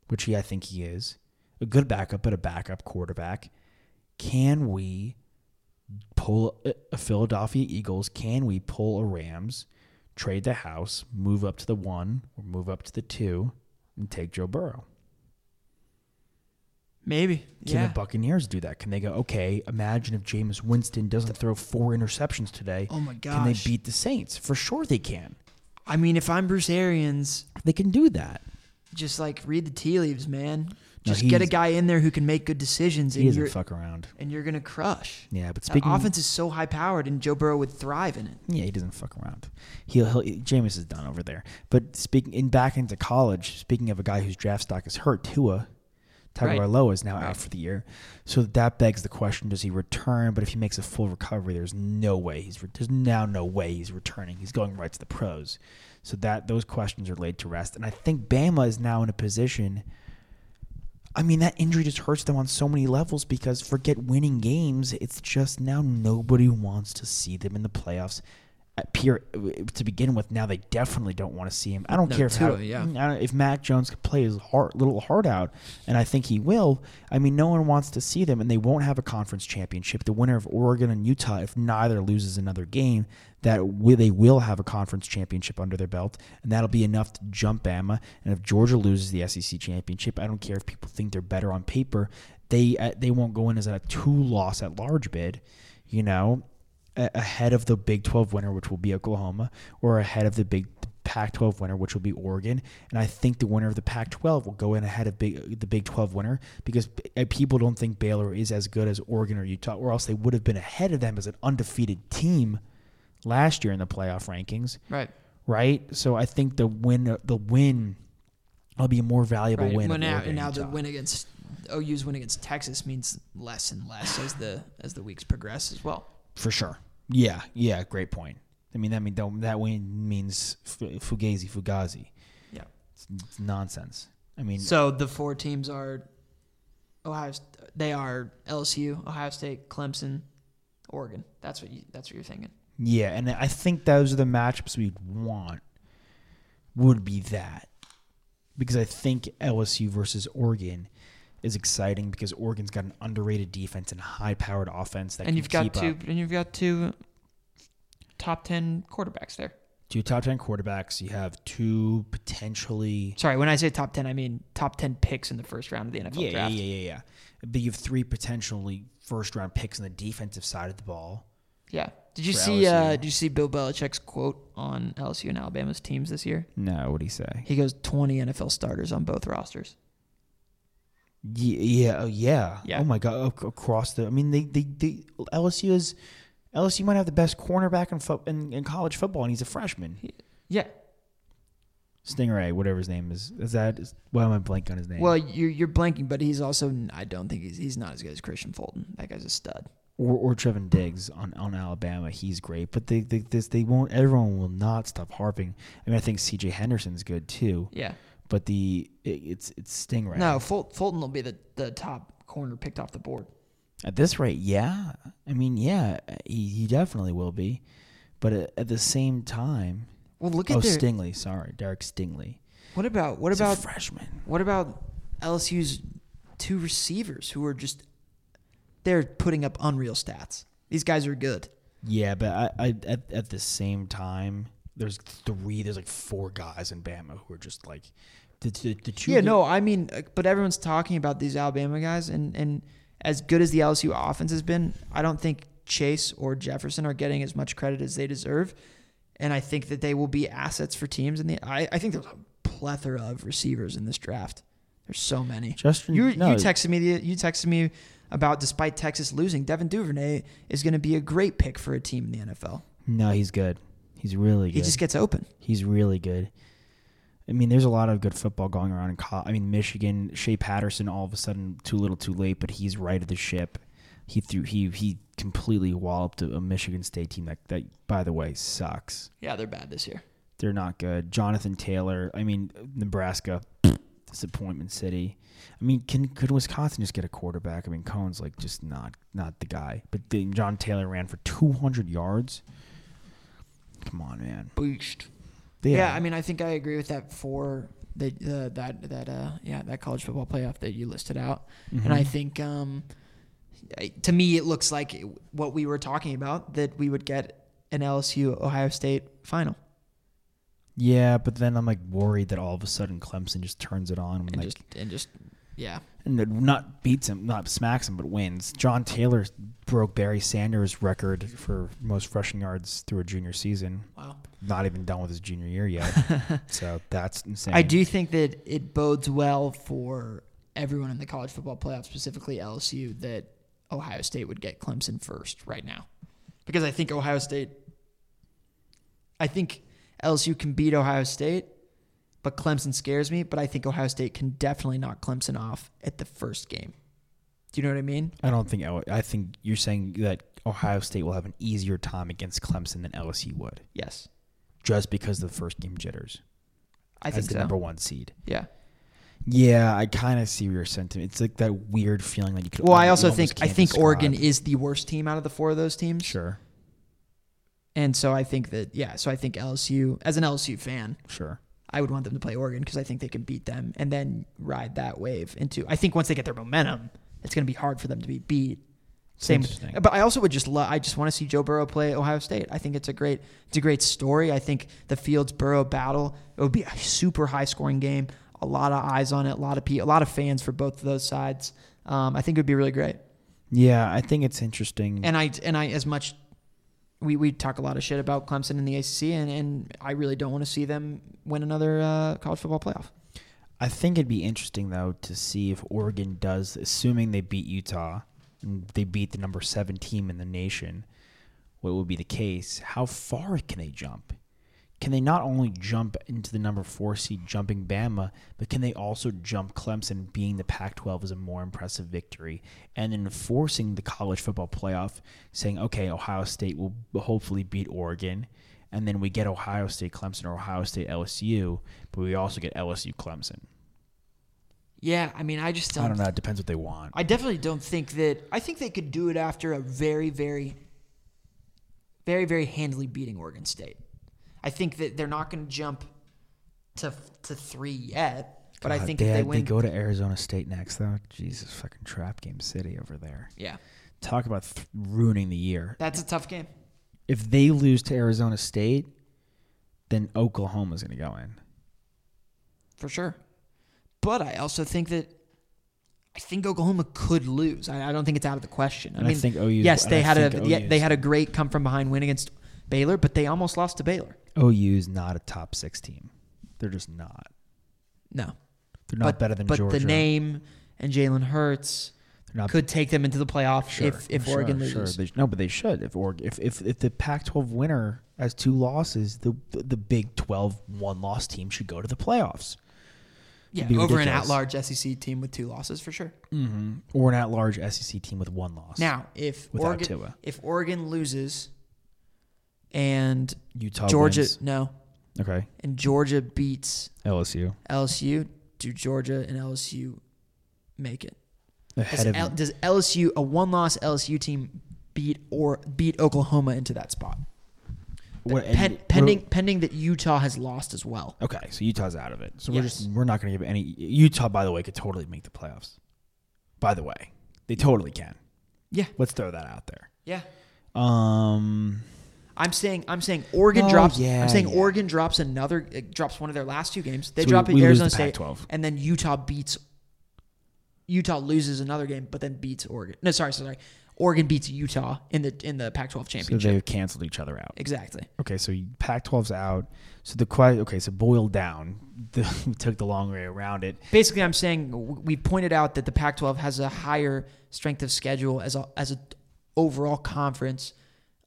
which he I think he is. A good backup, but a backup quarterback. Can we pull a- a Philadelphia Eagles? Can we pull a Rams? Trade the house, move up to the one, or move up to the two, and take Joe Burrow. Maybe. Can yeah. the Buccaneers do that? Can they go, okay, imagine if Jameis Winston doesn't throw four interceptions today. Oh my god. Can they beat the Saints? For sure they can. I mean, if I'm Bruce Arians, They can do that. just like read the tea leaves, man. No, Just get a guy in there who can make good decisions, He and doesn't fuck around. and you're gonna crush. Yeah, but That speaking offense is so high powered, and Joe Burrow would thrive in it. Yeah, he doesn't fuck around. He'll, he'll Jameis is done over there. But speaking in back into college, speaking of a guy whose draft stock is hurt, Tua Right. Tagovailoa is now Right. out for the year. So that begs the question: Does he return? But if he makes a full recovery, there's no way he's re- there's now no way he's returning. He's going right to the pros. So that those questions are laid to rest. And I think Bama is now in a position. I mean, that injury just hurts them on so many levels because forget winning games. It's just now nobody wants to see them in the playoffs. At pure, to begin with, now they definitely don't want to see him. I don't No, care if, Tua, how, yeah. I don't- if Mac Jones could play his heart, little heart out, and I think he will. I mean, no one wants to see them, and they won't have a conference championship. The winner of Oregon and Utah, if neither loses another game, that wi- they will have a conference championship under their belt, and that'll be enough to jump Bama. And if Georgia loses the SEC championship, I don't care if people think they're better on paper, they uh, they won't go in as a two loss at large bid, you know, ahead of the Big 12 winner, which will be Oklahoma, or ahead of the Big Pac 12 winner, which will be Oregon. And I think the winner of the Pac 12 will go in ahead of big, the Big 12 winner because uh, people don't think Baylor is as good as Oregon or Utah, or else they would have been ahead of them as an undefeated team last year in the playoff rankings, Right. right? So I think the win, the win, will be a more valuable Right. win. Well, now, and now the win against OU's win against Texas means less and less as the as the weeks progress as well. For sure. Yeah, yeah, great point. I mean, that mean that win means fugazi, fugazi. Yeah. It's, it's nonsense. I mean, So the four teams are Ohio. They are LSU, Ohio State, Clemson, Oregon. That's what you. That's what you're thinking. yeah, and I think those are the matchups we'd want. Would be that because I think LSU versus Oregon is exciting because Oregon's got an underrated defense and high-powered offense that and you've got two. up. And you've got two top ten quarterbacks there. Two top ten quarterbacks. You have two potentially Sorry, when I say top ten, I mean top ten picks in the first round of the NFL yeah, draft. yeah, yeah, yeah, yeah. But you have three potentially first-round picks on the defensive side of the ball. Yeah. Did you see? Uh, did you see Bill Belichick's quote on LSU and Alabama's teams this year? No, what did he say? He goes twenty NFL starters on both rosters. Yeah, yeah, oh, yeah. Yeah. Oh my God, across the. I mean, they, they, they LSU is LSU might have the best cornerback in, fo- in in college football, and he's a freshman. Yeah. Stingray, whatever his name is. Is that? Is, why am I blanking on his name? Well, you're you're blanking, but he's also I don't think he's he's not as good as Kristian Fulton. That guy's a stud. or, or Trevon Diggs on, on Alabama, he's great. But they, they this they won't. Everyone will not stop harping. I mean, I think C.J. Henderson's good too. Yeah. But the it, it's it's Stingray. No, Ful- Fulton will be the, the top corner picked off the board. At this rate, yeah. I mean, yeah, he, he definitely will be. But at, at the same time, Well, look at oh their, Stingley, sorry, Derek Stingley. what about what He's a about freshman? what about LSU's two receivers who are just they're putting up unreal stats. These guys are good. Yeah, but I, I at at the same time, there's three, there's like four guys in Bama who are just like the the, the two. Yeah, no, I mean, uh, but everyone's talking about these Alabama guys, and and as good as the LSU offense has been, I don't think Chase or Jefferson are getting as much credit as they deserve, and I think that they will be assets for teams. In the, I, I think there's a plethora of receivers in this draft. There's so many. Justin- you no. you texted me the, you texted me about despite Texas losing, Devin Duvernay is going to be a great pick for a team in the NFL. no, he's good. He's really good. He just gets open. He's really good. I mean, there's a lot of good football going around in college. I mean, Michigan, Shea Patterson, all of a sudden, too little, too late, but he's right of the ship. He threw he he completely walloped a, a Michigan State team that that by the way sucks. Yeah, they're bad this year. They're not good. Jonathan Taylor. I mean, Nebraska, disappointment city. I mean, can could Wisconsin just get a quarterback? I mean, Cohen's like just not not the guy. But then John Taylor ran for 200 yards. Come on, man. Booshed. Yeah. I mean, I think I agree with that for the uh, that that uh yeah that college football playoff that you listed out, and I think um to me it looks like what we were talking about that we would get an LSU Ohio State final Yeah, but then I'm like worried that all of a sudden Clemson just turns it on and and like just and just yeah and it not beats him, not smacks him, but wins. John Taylor broke Barry Sanders' record for most rushing yards through a junior season. wow. Not even done with his junior year yet, so that's insane. I do think that it bodes well for everyone in the college football playoff, specifically LSU, that Ohio State would get Clemson first right now. Because I think Ohio State, I think LSU can beat Ohio State, but Clemson scares me. But I think Ohio State can definitely knock Clemson off at the first game. Do you know what I mean? I don't think. I think you're saying that Ohio State will have an easier time against Clemson than LSU would, Yes. just because of the first game jitters I as think the so. number one seed. Yeah. Yeah, I kind of see your sentiment. It's like that weird feeling that you could. Well, I also think I think Oregon is the worst team out of the four of those teams. Sure, And so I think that yeah, so I think LSU as an LSU fan, sure. I would want them to play Oregon because I think they can beat them and then ride that wave into. I think once they get their momentum, it's going to be hard for them to be beat. Same, but I also would just love. I just want to see Joe Burrow play Ohio State. I think it's a great, it's a great story. I think the Fields Burrow battle it would be a super high scoring game. A lot of eyes on it. A lot of pe- a lot of fans for both of those sides. Um, I think it would be really great. Yeah, I think it's interesting. And I and I as much we, we talk a lot of shit about Clemson in the ACC, and, and I really don't want to see them win another uh, college football playoff. I think it'd be interesting though to see if Oregon does, assuming they beat Utah, and they beat the number seven team in the nation. What would be the case? How far can they jump? Can they not only jump into the number four seed, jumping Bama, but can they also jump Clemson, being the Pac-12 is a more impressive victory, and enforcing the college football playoff, saying, okay, Ohio State will hopefully beat Oregon, and then we get Ohio State Clemson or Ohio State LSU, but we also get LSU Clemson. Yeah, I mean, I just don't. I don't know. It depends what they want. I definitely don't think that. I think they could do it after a very, very, very, very handily beating Oregon State. I think that they're not going to jump to to three yet, but I think they, if they win, go to Arizona State next, though. Jesus, fucking trap game city over there. yeah, Talk about th- ruining the year. that's a tough game. If they lose to Arizona State, then Oklahoma's going to go in. for sure. But I also think that I think Oklahoma could lose. I, I don't think it's out of the question. I And I mean, think OU's yes, they had a yeah, they had a great come from behind win against Baylor, but they almost lost to Baylor. OU is not a top six team. They're just not. No, They're not but better than but Georgia. the name and Jalen Hurts could take them into the playoff Sure, if if sure, Oregon sure. loses. They- no, but they should. If Oregon, if if if the Pac-12 winner has two losses, the the, Big 12 one-loss team should go to the playoffs. yeah, over an at-large SEC team with two losses for sure. Mm-hmm. Or an at-large SEC team with one loss. Now, if Without Oregon Tua. if Oregon loses and Utah Georgia wins. no Okay. and Georgia beats LSU LSU, do Georgia and LSU make it? Does, ahead of L- does LSU a one-loss LSU team beat or beat Oklahoma into that spot? what, Pen, what- pending pending that Utah has lost as well. Okay, so Utah's out of it. So we're just we're not going to give any. Utah, by the way, could totally make the playoffs. By the way, they totally can. Yeah, Let's throw that out there. yeah. Um, I'm saying I'm saying Oregon Oh, drops. yeah, I'm saying yeah. Oregon drops another uh, drops one of their last two games. They So drop it we Arizona State, Pac-12. and then Utah beats. Utah loses another game, but then beats Oregon. No, sorry, sorry. Oregon beats Utah in the in the Pac-12 so championship. they canceled each other out. exactly. Okay, so Pac-12's out. So the okay, so boiled down, the, we took the long way around it. Basically, I'm saying we pointed out that the Pac-12 has a higher strength of schedule as a as a overall conference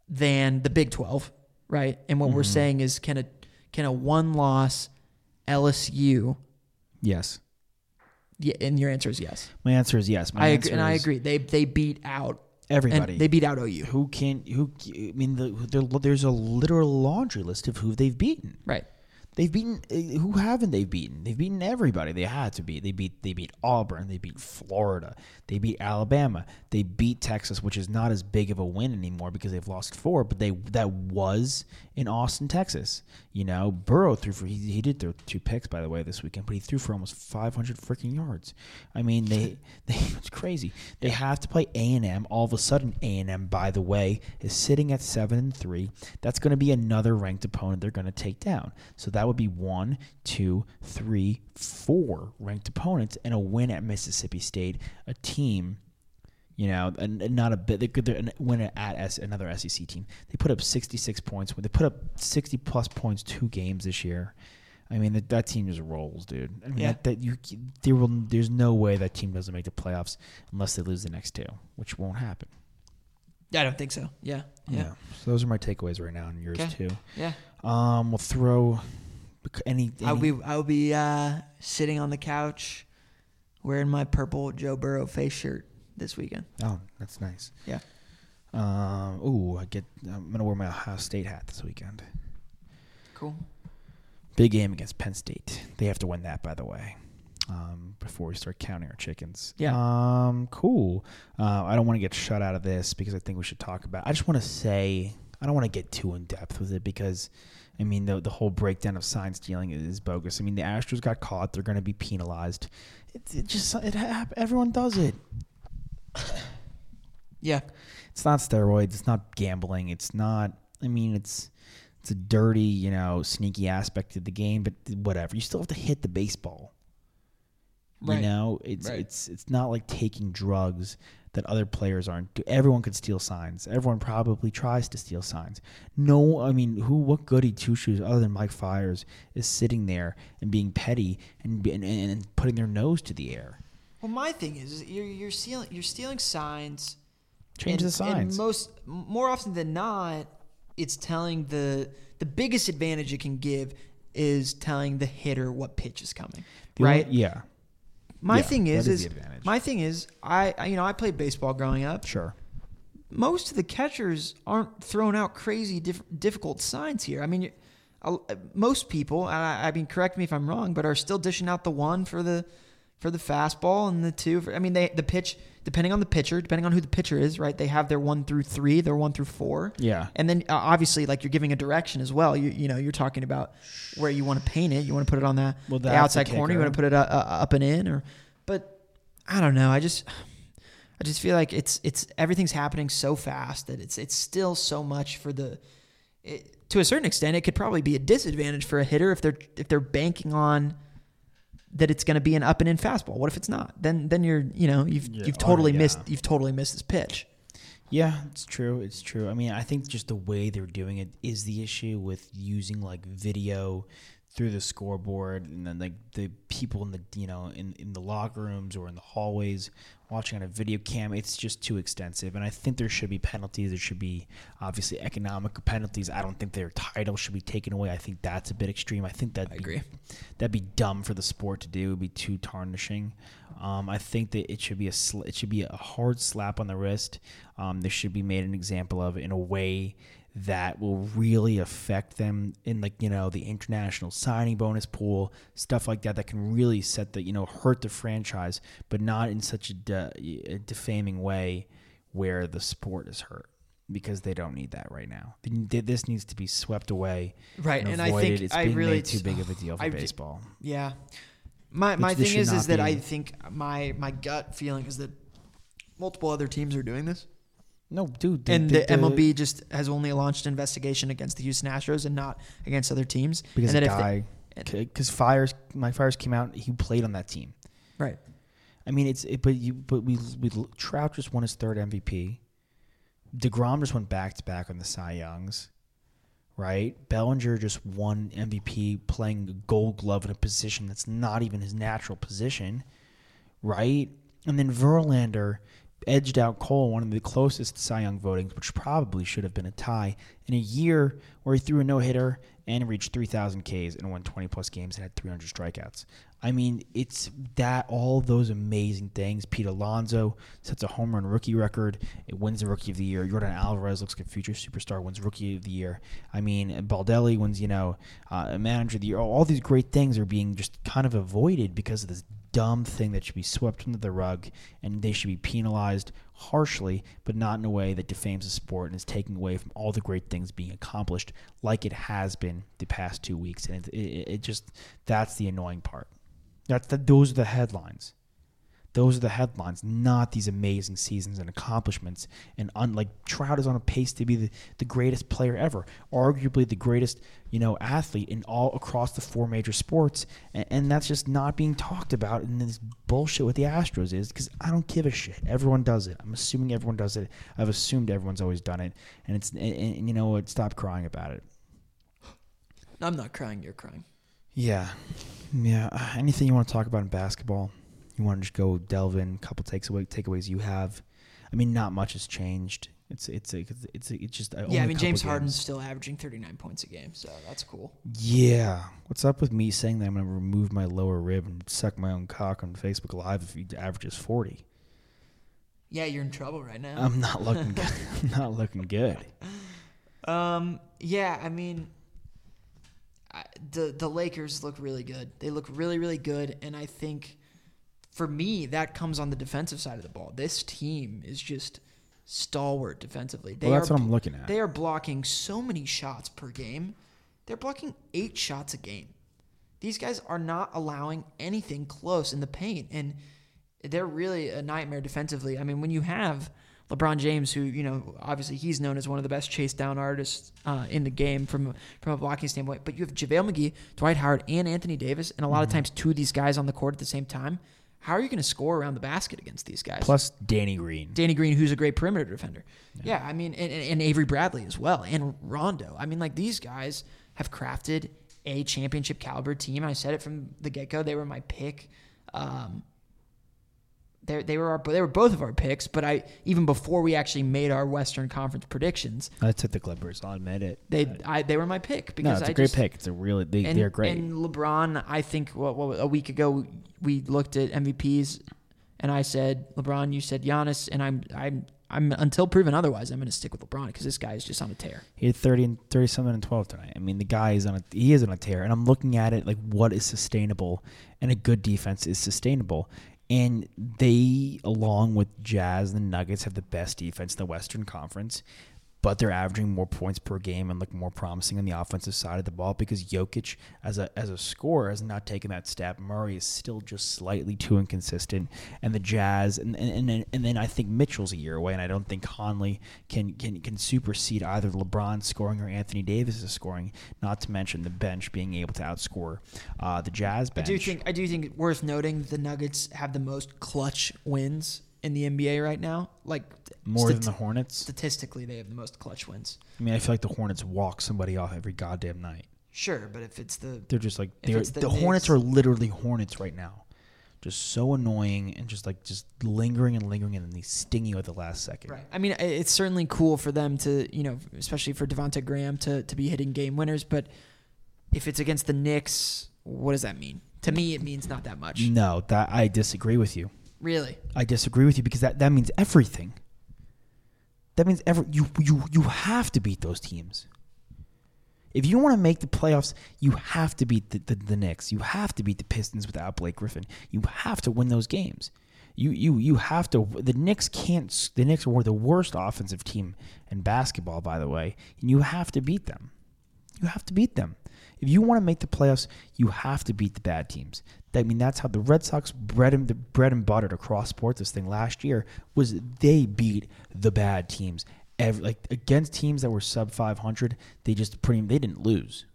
than the Big 12, right? And what Mm-hmm. we're saying is, can a can a one loss LSU? Yes, Yeah, and your answer is yes. my answer is yes. My I agree, and I agree. They they beat out Everybody. And they beat out OU. who can who? I mean, the, there's a literal laundry list of who they've beaten. Right. They've beaten uh, who haven't they beaten? They've beaten everybody. They had to beat. They beat they beat Auburn. They beat Florida. They beat Alabama. They beat Texas, which is not as big of a win anymore because they've lost four. But they that was in Austin, Texas. You know, Burrow threw for he, he did throw two picks by the way this weekend, but he threw for almost 500 freaking yards. I mean, they they it's crazy. They have to play A and M. All of a sudden, A and M, by the way, is sitting at seven and three. That's going to be another ranked opponent they're going to take down. So that would be one, two, three, four ranked opponents, and a win at Mississippi State, a team. You know, and, and not a bit. They could win it at S, another SEC team. They put up 66 points. They put up 60 plus points two games this year. I mean, that, that team just rolls, dude. I mean, Yeah. that, that you there will there's no way that team doesn't make the playoffs unless they lose the next two, which won't happen. I don't think so. Yeah. Yeah. So those are my takeaways right now, and yours Okay. too. Yeah. Um, we'll throw any. any I'll be I'll be uh, sitting on the couch wearing my purple Joe Burrow face shirt this weekend. Oh, that's nice. Yeah. Um. Ooh, I get. I'm gonna wear my Ohio State hat this weekend. Cool. Big game against Penn State. They have to win that, by the way. Um, before we start counting our chickens. Yeah. Um, cool. Uh, I don't want to get shut out of this because I think we should talk about. I just want to say I don't want to get too in depth with it because, I mean, the the whole breakdown of sign stealing is bogus. I mean, the Astros got caught; they're going to be penalized. It, it just it hap- everyone does it. Yeah. It's not steroids. It's not gambling. It's not. I mean, it's it's a dirty, you know, sneaky aspect of the game. But whatever. You still have to hit the baseball. Right. You know, it's Right. it's it's not like taking drugs that other players aren't. Everyone could steal signs. Everyone probably tries to steal signs. No, I mean, who? What goody two shoes other than Mike Fiers is sitting there and being petty and and, and putting their nose to the air? Well, my thing is, is you're you're stealing you're stealing signs. Change and- the signs. And most more often than not, it's telling the the biggest advantage it can give is telling the hitter what pitch is coming. The only- right? yeah. My Yeah, thing is, is is, the advantage. my thing is, I I- you know I played baseball growing up. Sure. Most of the catchers aren't throwing out crazy diff- difficult signs here. I mean, most people, and I, I mean, correct me if I'm wrong, but are still dishing out the one for the for the fastball and the two. For, I mean, they the pitch depending on the pitcher, depending on who the pitcher is, right? They have their one through three, their one through four. Yeah. And then uh, obviously, like you're giving a direction as well. You you know you're talking about where you want to paint it. You want to put it on that Well, the outside corner. You want to put it uh, uh, up and in, or but I don't know. I just I just feel like it's it's everything's happening so fast that it's it's still so much for the. It, to a certain extent, it could probably be a disadvantage for a hitter if they're if they're banking on that it's going to be an up and in fastball. What if it's not? Then then you're you know you've Yeah, you've oh, totally yeah. missed you've totally missed this pitch. Yeah, it's true. It's true. I mean, I think just the way they're doing it is the issue with using like video through the scoreboard and then like the people in the you know in, in the locker rooms or in the hallways watching on a video cam it's just too extensive and i think there should be penalties there should be obviously economic penalties i don't think their title should be taken away i think that's a bit extreme i think that I agree. that'd be dumb for the sport to do. It'd be too tarnishing. Um, I think that it should be a sl- it should be a hard slap on the wrist. Um, this should be made an example of in a way that will really affect them in like you know the international signing bonus pool stuff like that that can really set the you know hurt the franchise but not in such a, de- a defaming way where the sport is hurt because they don't need that right now. This needs to be swept away, Right, and I think it's I really- made too big of a deal for I- baseball. Yeah. My my Which thing is is that I think my my gut feeling is that multiple other teams are doing this. No, dude. and the, MLB just has only launched an investigation against the Houston Astros and not against other teams. because and guy, because Fiers, my Fiers came out. He played on that team. right. I mean, it's it, but you but we we Trout just won his third MVP. Degrom just went back to back on the Cy Youngs, right? Bellinger just won MVP playing Gold Glove in a position that's not even his natural position, right? And then Verlander edged out Cole, one of the closest Cy Young votings, which probably should have been a tie in a year where he threw a no hitter and reached 3,000 Ks and won 20 plus games and had 300 strikeouts. I mean, it's that all those amazing things. Pete Alonso sets a home run rookie record. It wins the rookie of the year. Jordan Alvarez looks like a future superstar. Wins rookie of the year. I mean, Baldelli wins. You know, uh, manager of the year. All these great things are being just kind of avoided because of this dumb thing that should be swept under the rug, and they should be penalized harshly, but not in a way that defames the sport and is taking away from all the great things being accomplished, like it has been the past two weeks. And it, it, it just that's the annoying part. That's those are the headlines. Those are the headlines, not these amazing seasons and accomplishments. And unlike Trout is on a pace to be the, the greatest player ever, arguably the greatest, you know, athlete in all across the four major sports. And, and that's just not being talked about in this bullshit with the Astros is because I don't give a shit. Everyone does it. I'm assuming everyone does it. I've assumed everyone's always done it. And it's and, and you know what? Stop crying about it. I'm not crying. You're crying. Yeah, yeah. Anything you want to talk about in basketball? You want to just go delve in? A couple takes away takeaways you have. I mean, not much has changed. It's it's a, it's a, it's just Yeah, I mean James Harden's still averaging 39 points a game, so that's cool. Yeah. What's up with me saying that I'm gonna remove my lower rib and suck my own cock on Facebook Live if he averages forty? Yeah, you're in trouble right now. I'm not looking good. I'm not looking good. Um, yeah, I mean, I, the the Lakers look really good. They look really really good, and I think for me that comes on the defensive side of the ball. This team is just stalwart defensively. They Well, that's are what I'm looking at. They are blocking so many shots per game. They're blocking eight shots a game. These guys are not allowing anything close in the paint, and they're really a nightmare defensively. I mean, when you have LeBron James, who you know, obviously he's known as one of the best chase down artists uh, in the game from from a blocking standpoint, but you have JaVale McGee, Dwight Howard, and Anthony Davis, and a lot of Mm-hmm. times two of these guys on the court at the same time. How are you going to score around the basket against these guys? Plus Danny Green. Danny Green, who's a great perimeter defender. Yeah, I mean, and, and and Avery Bradley as well, and Rondo. I mean, like these guys have crafted a championship caliber team. I said it from the get go; they were my pick. Um, they they were our, they were both of our picks, but I even before we actually made our Western Conference predictions, I took the Clippers. I'll admit it. they I, they were my pick no, because it's I a great just, pick. It's a really they, and, they're great. And LeBron, I think what, what, a week ago we looked at MVPs, and I said LeBron, you said Giannis, and I'm I'm I'm until proven otherwise, I'm going to stick with LeBron because this guy is just on a tear. He had 30 and 30 something and 12 tonight. I mean, the guy is on a he is on a tear and I'm looking at it like what is sustainable and a good defense is sustainable. And they along with Jazz and the Nuggets have the best defense in the Western Conference. But they're averaging more points per game and look more promising on the offensive side of the ball because Jokic, as a as a scorer, has not taken that step. Murray is still just slightly too inconsistent, and the Jazz, and and, and, then, and then I think Mitchell's a year away, and I don't think Conley can can can supersede either LeBron scoring or Anthony Davis scoring. Not to mention the bench being able to outscore uh, the Jazz bench. I do think I do think worth noting the Nuggets have the most clutch wins in the NBA right now. Like more than the Hornets. statistically, they have the most clutch wins. I mean, I feel like the Hornets walk somebody off every goddamn night. Sure, but if it's the They're just like they're, the the, Hornets are literally Hornets right now. Just so annoying and just like just lingering and lingering and then they sting you at the last second. Right. I mean, it's certainly cool for them to, you know, especially for Devonte Graham to to be hitting game winners. But if it's against the Knicks, what does that mean? To me, it means not that much. No, that I disagree with you. Really. I disagree with you because that, that means everything. That means every you you you have to beat those teams. If you want to make the playoffs, you have to beat the, the, the Knicks. You have to beat the Pistons without Blake Griffin. You have to win those games. You you you have to. The Knicks can't. The Knicks were the worst offensive team in basketball, by the way, and you have to beat them. You have to beat them. If you want to make the playoffs, you have to beat the bad teams. I mean, that's how the Red Sox bread and the bread and buttered across sports this thing last year was they beat the bad teams. Every, like against teams that were sub 500, they just pretty they didn't lose.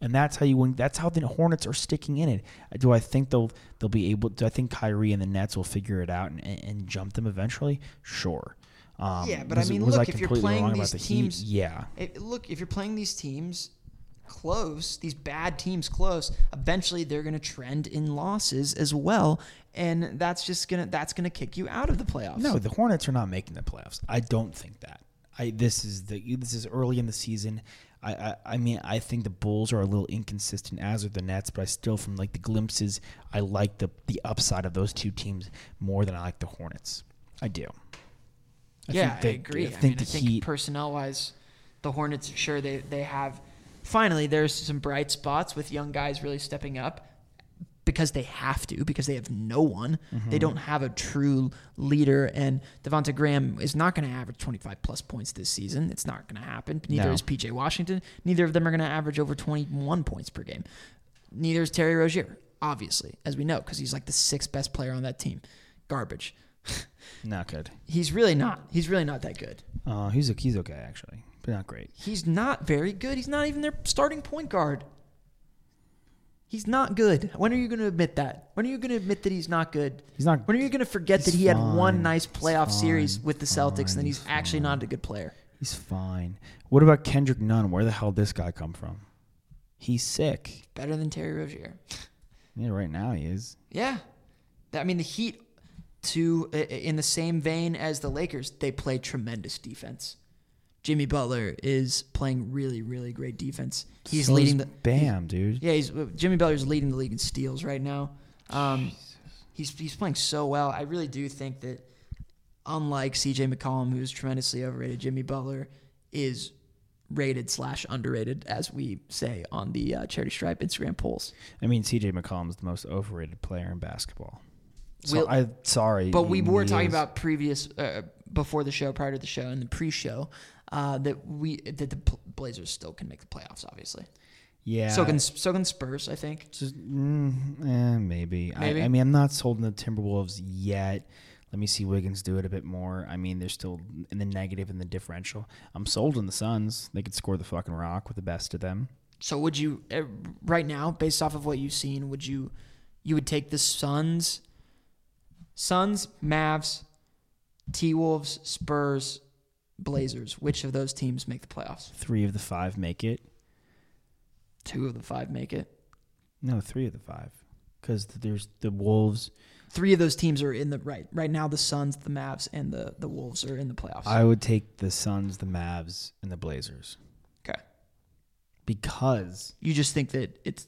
And that's how you win. That's how the Hornets are sticking in it. Do I think they'll they'll be able? Do I think Kyrie and the Nets will figure it out and, and, jump them eventually? Sure. Um, Yeah, but I mean, was look, if you're playing these the teams- Heat? yeah, It, look, if you're playing these teams close, these bad teams close, eventually they're going to trend in losses as well, and that's just gonna that's gonna kick you out of the playoffs. No, the Hornets are not making the playoffs. I don't think that. I this is the this is early in the season. I, I I mean I think the Bulls are a little inconsistent as are the Nets, but I still from like the glimpses I like the the upside of those two teams more than I like the Hornets. I do. I yeah, think the- I agree. I, think mean, the I think personnel wise, the Hornets sure they they have. Finally, there's some bright spots with young guys really stepping up because they have to because they have no one. Mm-hmm. They don't have a true leader, and Devonte Graham is not going to average 25 plus points this season. It's not going to happen. Neither No. is PJ Washington. Neither of them are going to average over 21 points per game. Neither is Terry Rozier, obviously, as we know, because he's like the sixth best player on that team. Garbage. not good. He's really not. He's really not that good. Uh, he's he's okay actually, but not great. He's not very good. He's not even their starting point guard. He's not good. When are you going to admit that? When are you going to admit that he's not good? He's not- When are you going to forget that he had one nice playoff series with the Celtics and then he's He's actually fine. not a good player? He's fine. What about Kendrick Nunn? Where the hell did this guy come from? He's sick. Better than Terry Rozier. Yeah, right now he is. Yeah. I mean, the Heat, to in the same vein as the Lakers, they play tremendous defense. Jimmy Butler is playing really, really great defense. He's So leading the Bam, dude. Yeah, he's Jimmy Butler's leading the league in steals right now. Um, he's he's playing so well. I really do think that, unlike C.J. McCollum, who's tremendously overrated, Jimmy Butler is rated slash underrated, as we say on the uh, Charity Stripe Instagram polls. I mean, CJ McCollum is the most overrated player in basketball. So We'll- I sorry, But we were talking is. about previous uh, before the show, prior to the show, and the pre-show uh, that we that the Blazers still can make the playoffs. Obviously, yeah. so can so can Spurs. I think. Just, mm, eh, maybe. Maybe? I, I mean, I'm not sold on the Timberwolves yet. Let me see Wiggins do it a bit more. I mean, they're still in the negative in the differential. I'm sold on the Suns. They could score the fucking rock with the best of them. So would you uh, right now, based off of what you've seen, would you you would take the Suns, Suns, Mavs, T Wolves, Spurs, Blazers? Which of those teams make the playoffs? Three of the five make it. Two of the five make it. No, three of the five. Because there's the Wolves. Three of those teams are in the right right now. The Suns, the Mavs, and the the Wolves are in the playoffs. I would take the Suns, the Mavs, and the Blazers. okay. Because You just think that it's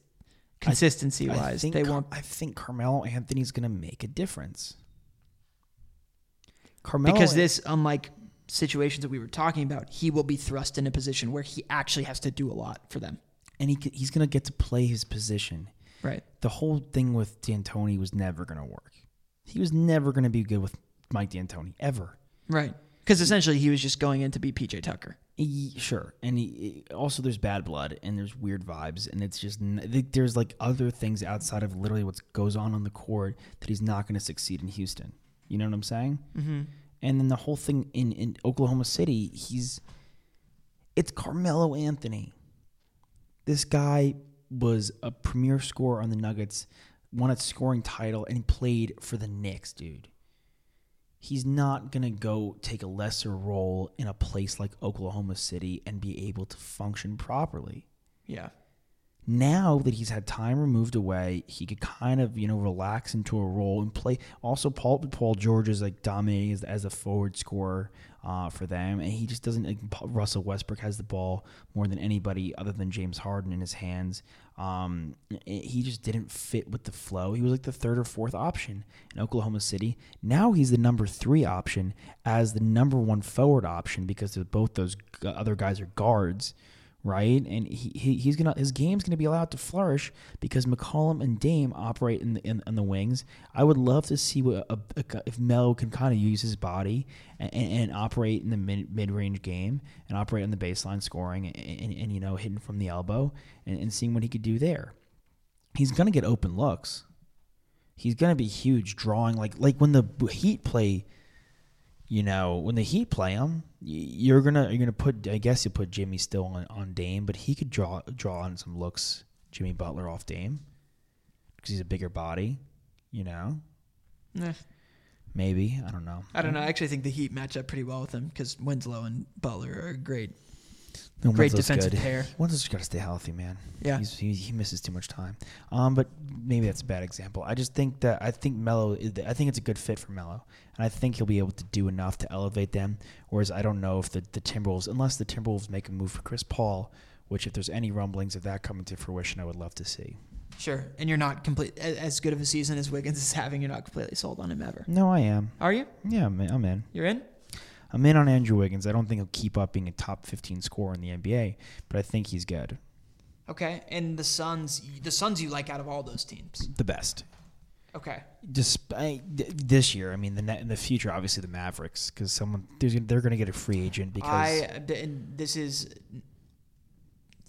consistency I wise think they Car- won't. I think Carmelo Anthony's going to make a difference. Carmelo because this, unlike situations that we were talking about, he will be thrust in a position where he actually has to do a lot for them. and he he's going to get to play his position. Right. The whole thing with D'Antoni was never going to work. He was never going to be good with Mike D'Antoni ever. Right. Because essentially he was just going in to be PJ Tucker. He- sure, and he, also there's bad blood and there's weird vibes, and it's just there's like other things outside of literally what goes on on the court that he's not going to succeed in Houston. You know what I'm saying? Mm-hmm. And then the whole thing in in Oklahoma City, he's it's Carmelo Anthony. This guy was a premier scorer on the Nuggets, won a scoring title, and he played for the Knicks, dude he's not going to go take a lesser role in a place like Oklahoma City and be able to function properly. Yeah. Now that he's had time removed away, he could kind of, you know, relax into a role and play. Also, Paul Paul George is like dominating as, as a forward scorer uh, for them, and he just doesn't. Like, Russell Westbrook has the ball more than anybody other than James Harden in his hands. Um, it- he just didn't fit with the flow. He was like the third or fourth option in Oklahoma City. Now he's the number three option as the number one forward option because both those other guys are guards right? And he, he he's gonna his game's gonna be allowed to flourish because McCollum and Dame operate in the in, in the wings. I would love to see what a, a- if Melo can kind of use his body and, and, and operate in the mid mid range game and operate on the baseline scoring and, and, and, you know hitting from the elbow and, and seeing what he could do there. He's gonna get open looks. He's gonna be huge, drawing like like when the Heat play you know, when the Heat play him, you're gonna you're gonna put. I guess you put Jimmy still on, on Dame, but he could draw draw on some looks. Jimmy Butler off Dame because he's a bigger body. You know, maybe I don't know. I don't know. I actually think the Heat match up pretty well with him because Winslow and Butler are great. No, Great defensive pair. Winslow's got to stay healthy, man. Yeah. He's, he, he misses too much time. Um, but maybe that's a bad example. I just think that I think Melo. is- I think it's a good fit for Melo, and I think he'll be able to do enough to elevate them. Whereas I don't know if the the Timberwolves, unless the Timberwolves make a move for Chris Paul, which if there's any rumblings of that coming to fruition, I would love to see. Sure. And you're not complete a- as good of a season as Wiggins is having. You're not completely sold on him ever. No, I am. Are you? Yeah, I'm. I'm in. You're in? I'm in on Andrew Wiggins. I don't think he'll keep up being a top 15 scorer in the NBA, but I think he's good. Okay. And the Suns, the Suns you like out of all those teams. The best. Okay. Despite this year, I mean, the net in the future, obviously the Mavericks, because someone they're going to get a free agent because I and this is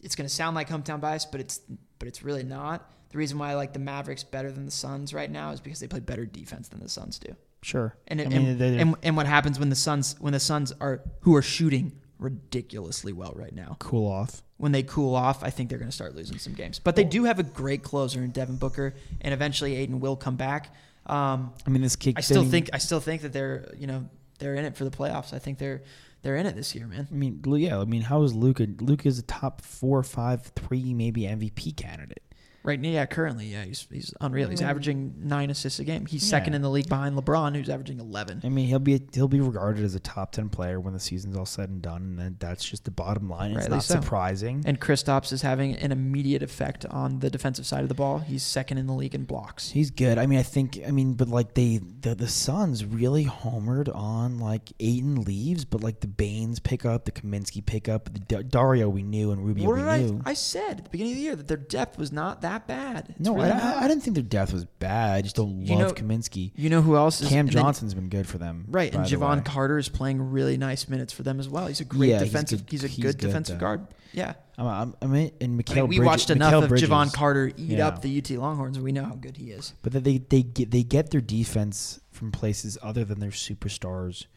it's going to sound like hometown bias, but it's but it's really not. The reason why I like the Mavericks better than the Suns right now is because they play better defense than the Suns do. Sure. And it, I mean, and, and and what happens when the Suns when the Suns are who are shooting ridiculously well right now. cool off. When they cool off, I think they're going to start losing some games. But they do have a great closer in Devin Booker, and eventually Ayton will come back. Um, I mean, this kid. I still thing- think I still think that they're you know they're in it for the playoffs. I think they're they're in it this year, man. I mean, yeah. I mean, how is Luka? Luka is a top four, five, three, maybe MVP candidate. Right now, yeah, currently, yeah, he's he's unreal. He's averaging nine assists a game. He's second Yeah. in the league behind LeBron, who's averaging eleven. I mean, he'll be he'll be regarded as a top ten player when the season's all said and done, and then that's just the bottom line. It's Rightly not so. surprising. And Kristaps is having an immediate effect on the defensive side of the ball. He's second in the league in blocks. He's good. I mean, I think. I mean, but like they, the the Suns really homered on like Ayton leaves, but like the Baynes pick up, the Kaminsky pick up, the D- Dario we knew and Rubio What we did I? knew. I said at the beginning of the year that their depth was not that bad. It's no, really I. I, didn't think their death was bad. I just don't You love know- Kaminsky. You know who else is Cam and then- Johnson's been good for them, right? And Jevon. Carter is playing really nice minutes for them as well. He's a great Yeah, defensive. He's, good- a he's good good, defensive guard. Yeah. I'm, I'm, I mean, and I mean, we Bridges- watched enough Mikal of Bridges. Jevon Carter eat Yeah. up the UT Longhorns, and we know how good he is. But they they get they get their defense from places other than their superstars,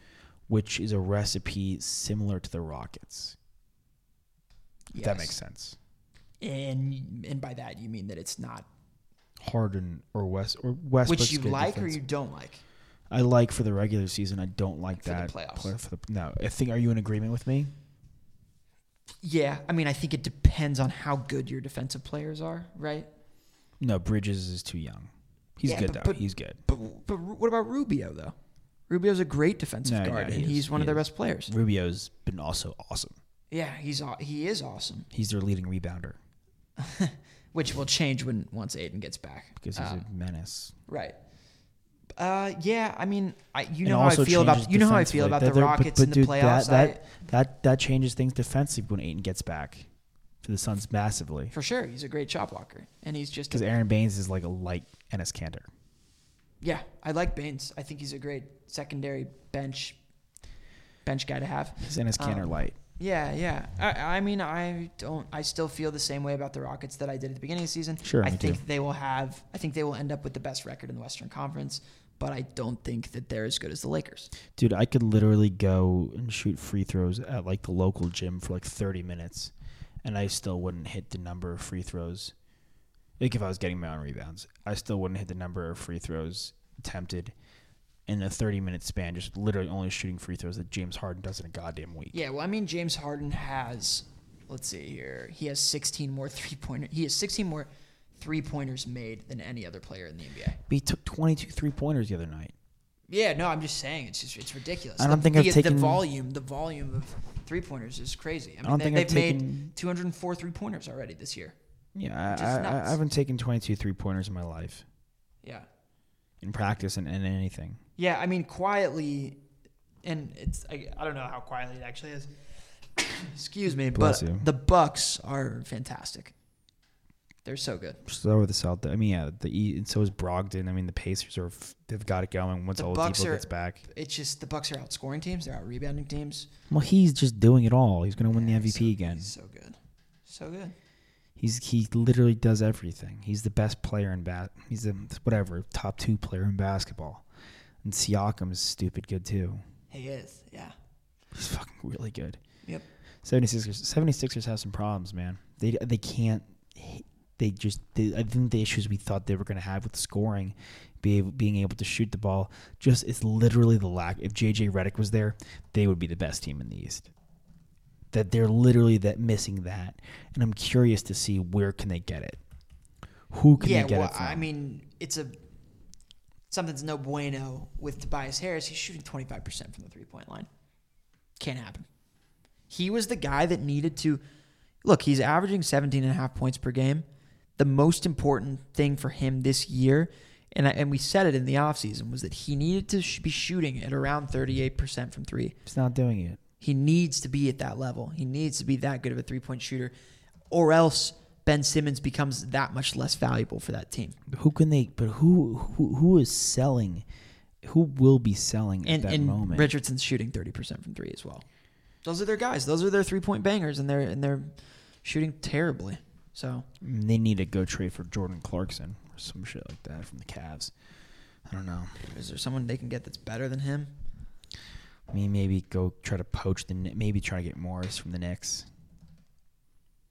which is a recipe similar to the Rockets. If that makes sense. And and by that you mean that it's not Harden or West or West, which you like or you don't like. I like for the regular season. I don't like For the that playoffs. play- For the, no, I think. Are you in agreement with me? Yeah, I mean, I think it depends on how good your defensive players are, right? No, Bridges is too young. He's Yeah, good but- though. but- he's good. But but what about Rubio though? Rubio's a great defensive No, no, guard, he and is. he's one He of their is. best players. Rubio's been also awesome. Yeah, he's he is awesome, He's their leading rebounder which will change when once Ayton gets back. because he's a menace. right. Uh, yeah, I mean, I you know how I feel about you know how I feel about the they're- but- Rockets but in the dude, playoffs. That, that that that changes things defensively when Ayton gets back to the Suns massively. for sure, he's a great shot blocker, and he's just Because Aron Baynes is like a light Enes Kanter. yeah. I like Baines. I think he's a great secondary bench bench guy to have. He's Enes Kanter Um, light. Yeah, yeah. I, I mean, I don't. I still feel the same way about the Rockets that I did at the beginning of the season. Sure, I think too. they will have. I think they will end up with the best record in the Western Conference, but I don't think that they're as good as the Lakers. Dude, I could literally go and shoot free throws at like the local gym for like 30 minutes, and I still wouldn't hit the number of free throws. Like if I was getting my own rebounds, I still wouldn't hit the number of free throws attempted in a 30 minute span, just literally only shooting free throws that James Harden does in a goddamn week. Yeah, well, I mean, James Harden has. Let's see here. He has 16 more three pointer. He has 16 more three pointers made than any other player in the NBA. But he took 22 three pointers the other night. Yeah, no, I'm just saying it's just it's ridiculous. I don't the, think I've the, taken- the volume. The volume of three pointers is crazy. I mean, don't they, think they've I've made taken- 204 three pointers already this year. Yeah, I, I. I haven't taken 22 three pointers in my life Yeah. In practice and, and anything. Yeah, I mean quietly, and it's I, I don't know how quietly it actually is. Excuse me, Bless but you. the Bucks are fantastic. They're so good. So are the South. I mean, yeah, the E, and so is Brogdon. I mean, the Pacers are they've got it going once The Bucks are- gets back. It's just the Bucks are outscoring teams. They're out rebounding teams. Well, he's just doing it all. He's going to win the MVP so- again. So good, so good. He's he literally does everything. He's the best player in bat. He's the whatever top two player in basketball. And Siakam is stupid good too. He is. Yeah. He's fucking really good. Yep. 76ers 76ers have some problems, man. They they can't they just they, I think the issues we thought they were going to have with scoring, be able, being able to shoot the ball, just it's literally the lack. If JJ Redick was there, they would be the best team in the East. That they're literally that missing that, and I'm curious to see where can they get it. Who can yeah. they get Well, it from? I mean, it's a something's no bueno with Tobias Harris. He's shooting 25 percent from the three point line. Can't happen. He was the guy that needed to look. He's averaging 17 and a half points per game. The most important thing for him this year, and I, and we said it in the offseason, was that he needed to sh- be shooting at around 38% from three. He's not doing it. He needs to be at that level. He needs to be that good of a three point shooter, or else Ben Simmons becomes that much less valuable for that team. Who can they? But who who who is selling? Who will be selling at And, that and moment? Richardson's shooting 30% from three as well. Those are their guys. Those are their three point bangers, and they're and they're shooting terribly. So They need to go trade for Jordan Clarkson or some shit like that from the Cavs. I don't know. is there someone they can get that's better than him? I mean, maybe go try to poach the. Maybe try to get Morris from the Knicks.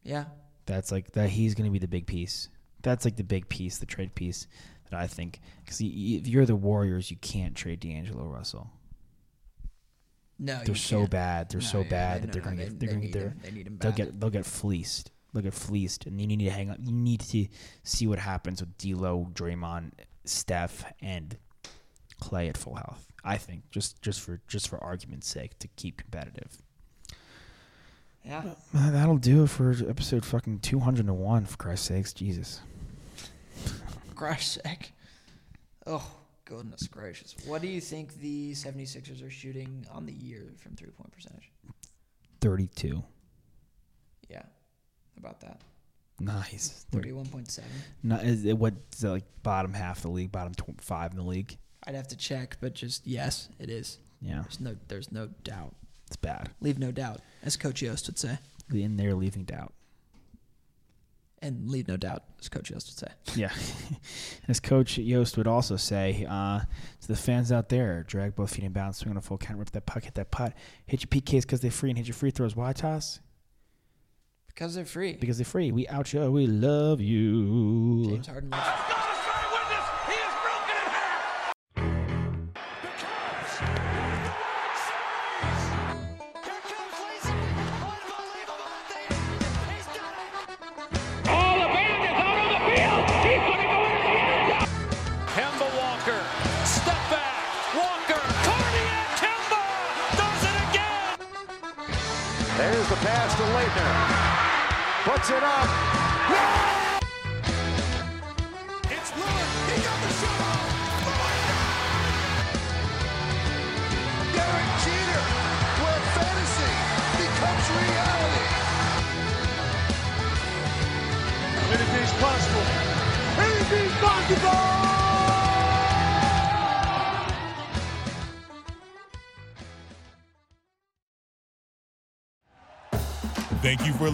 Yeah. That's like that. He's going to be the big piece. That's like the big piece, the trade piece that I think. Because if you're the Warriors, you can't trade D'Angelo Russell. No, They're so can't. bad. They're No, so yeah, bad that they're no, gonna they- get. They're they going need to. him. They need him They'll get. They'll get fleeced Look at fleeced, and you need to hang on. You need to see what happens with D'Lo, Draymond, Steph, and Clay at full health. I think just just for just for argument's sake to keep competitive. Yeah. Uh, That'll do it for episode fucking two hundred and one. For Christ's sakes, Jesus. Christ's sake. Oh, goodness gracious. What do you think the 76ers are shooting on the year from three point percentage? Thirty-two. Yeah. About that. Nice. 31.7. Not is it what is it like bottom half of the league, bottom tw- five in the league? I'd have to check, but just yes, it is. Yeah, There's no there's no doubt. it's bad. Leave no doubt, as Coach Yost would say. In there, leaving doubt. And leave no doubt, as Coach Yost would say. Yeah. As Coach Yost would also say uh, to the fans out there, drag both feet and bounce, swing on a full count, rip that puck, hit that putt, hit your PKs because they're free, and hit your free throws. Why, Toss? Because they're free. Because they're free. We out you. We love you. James Harden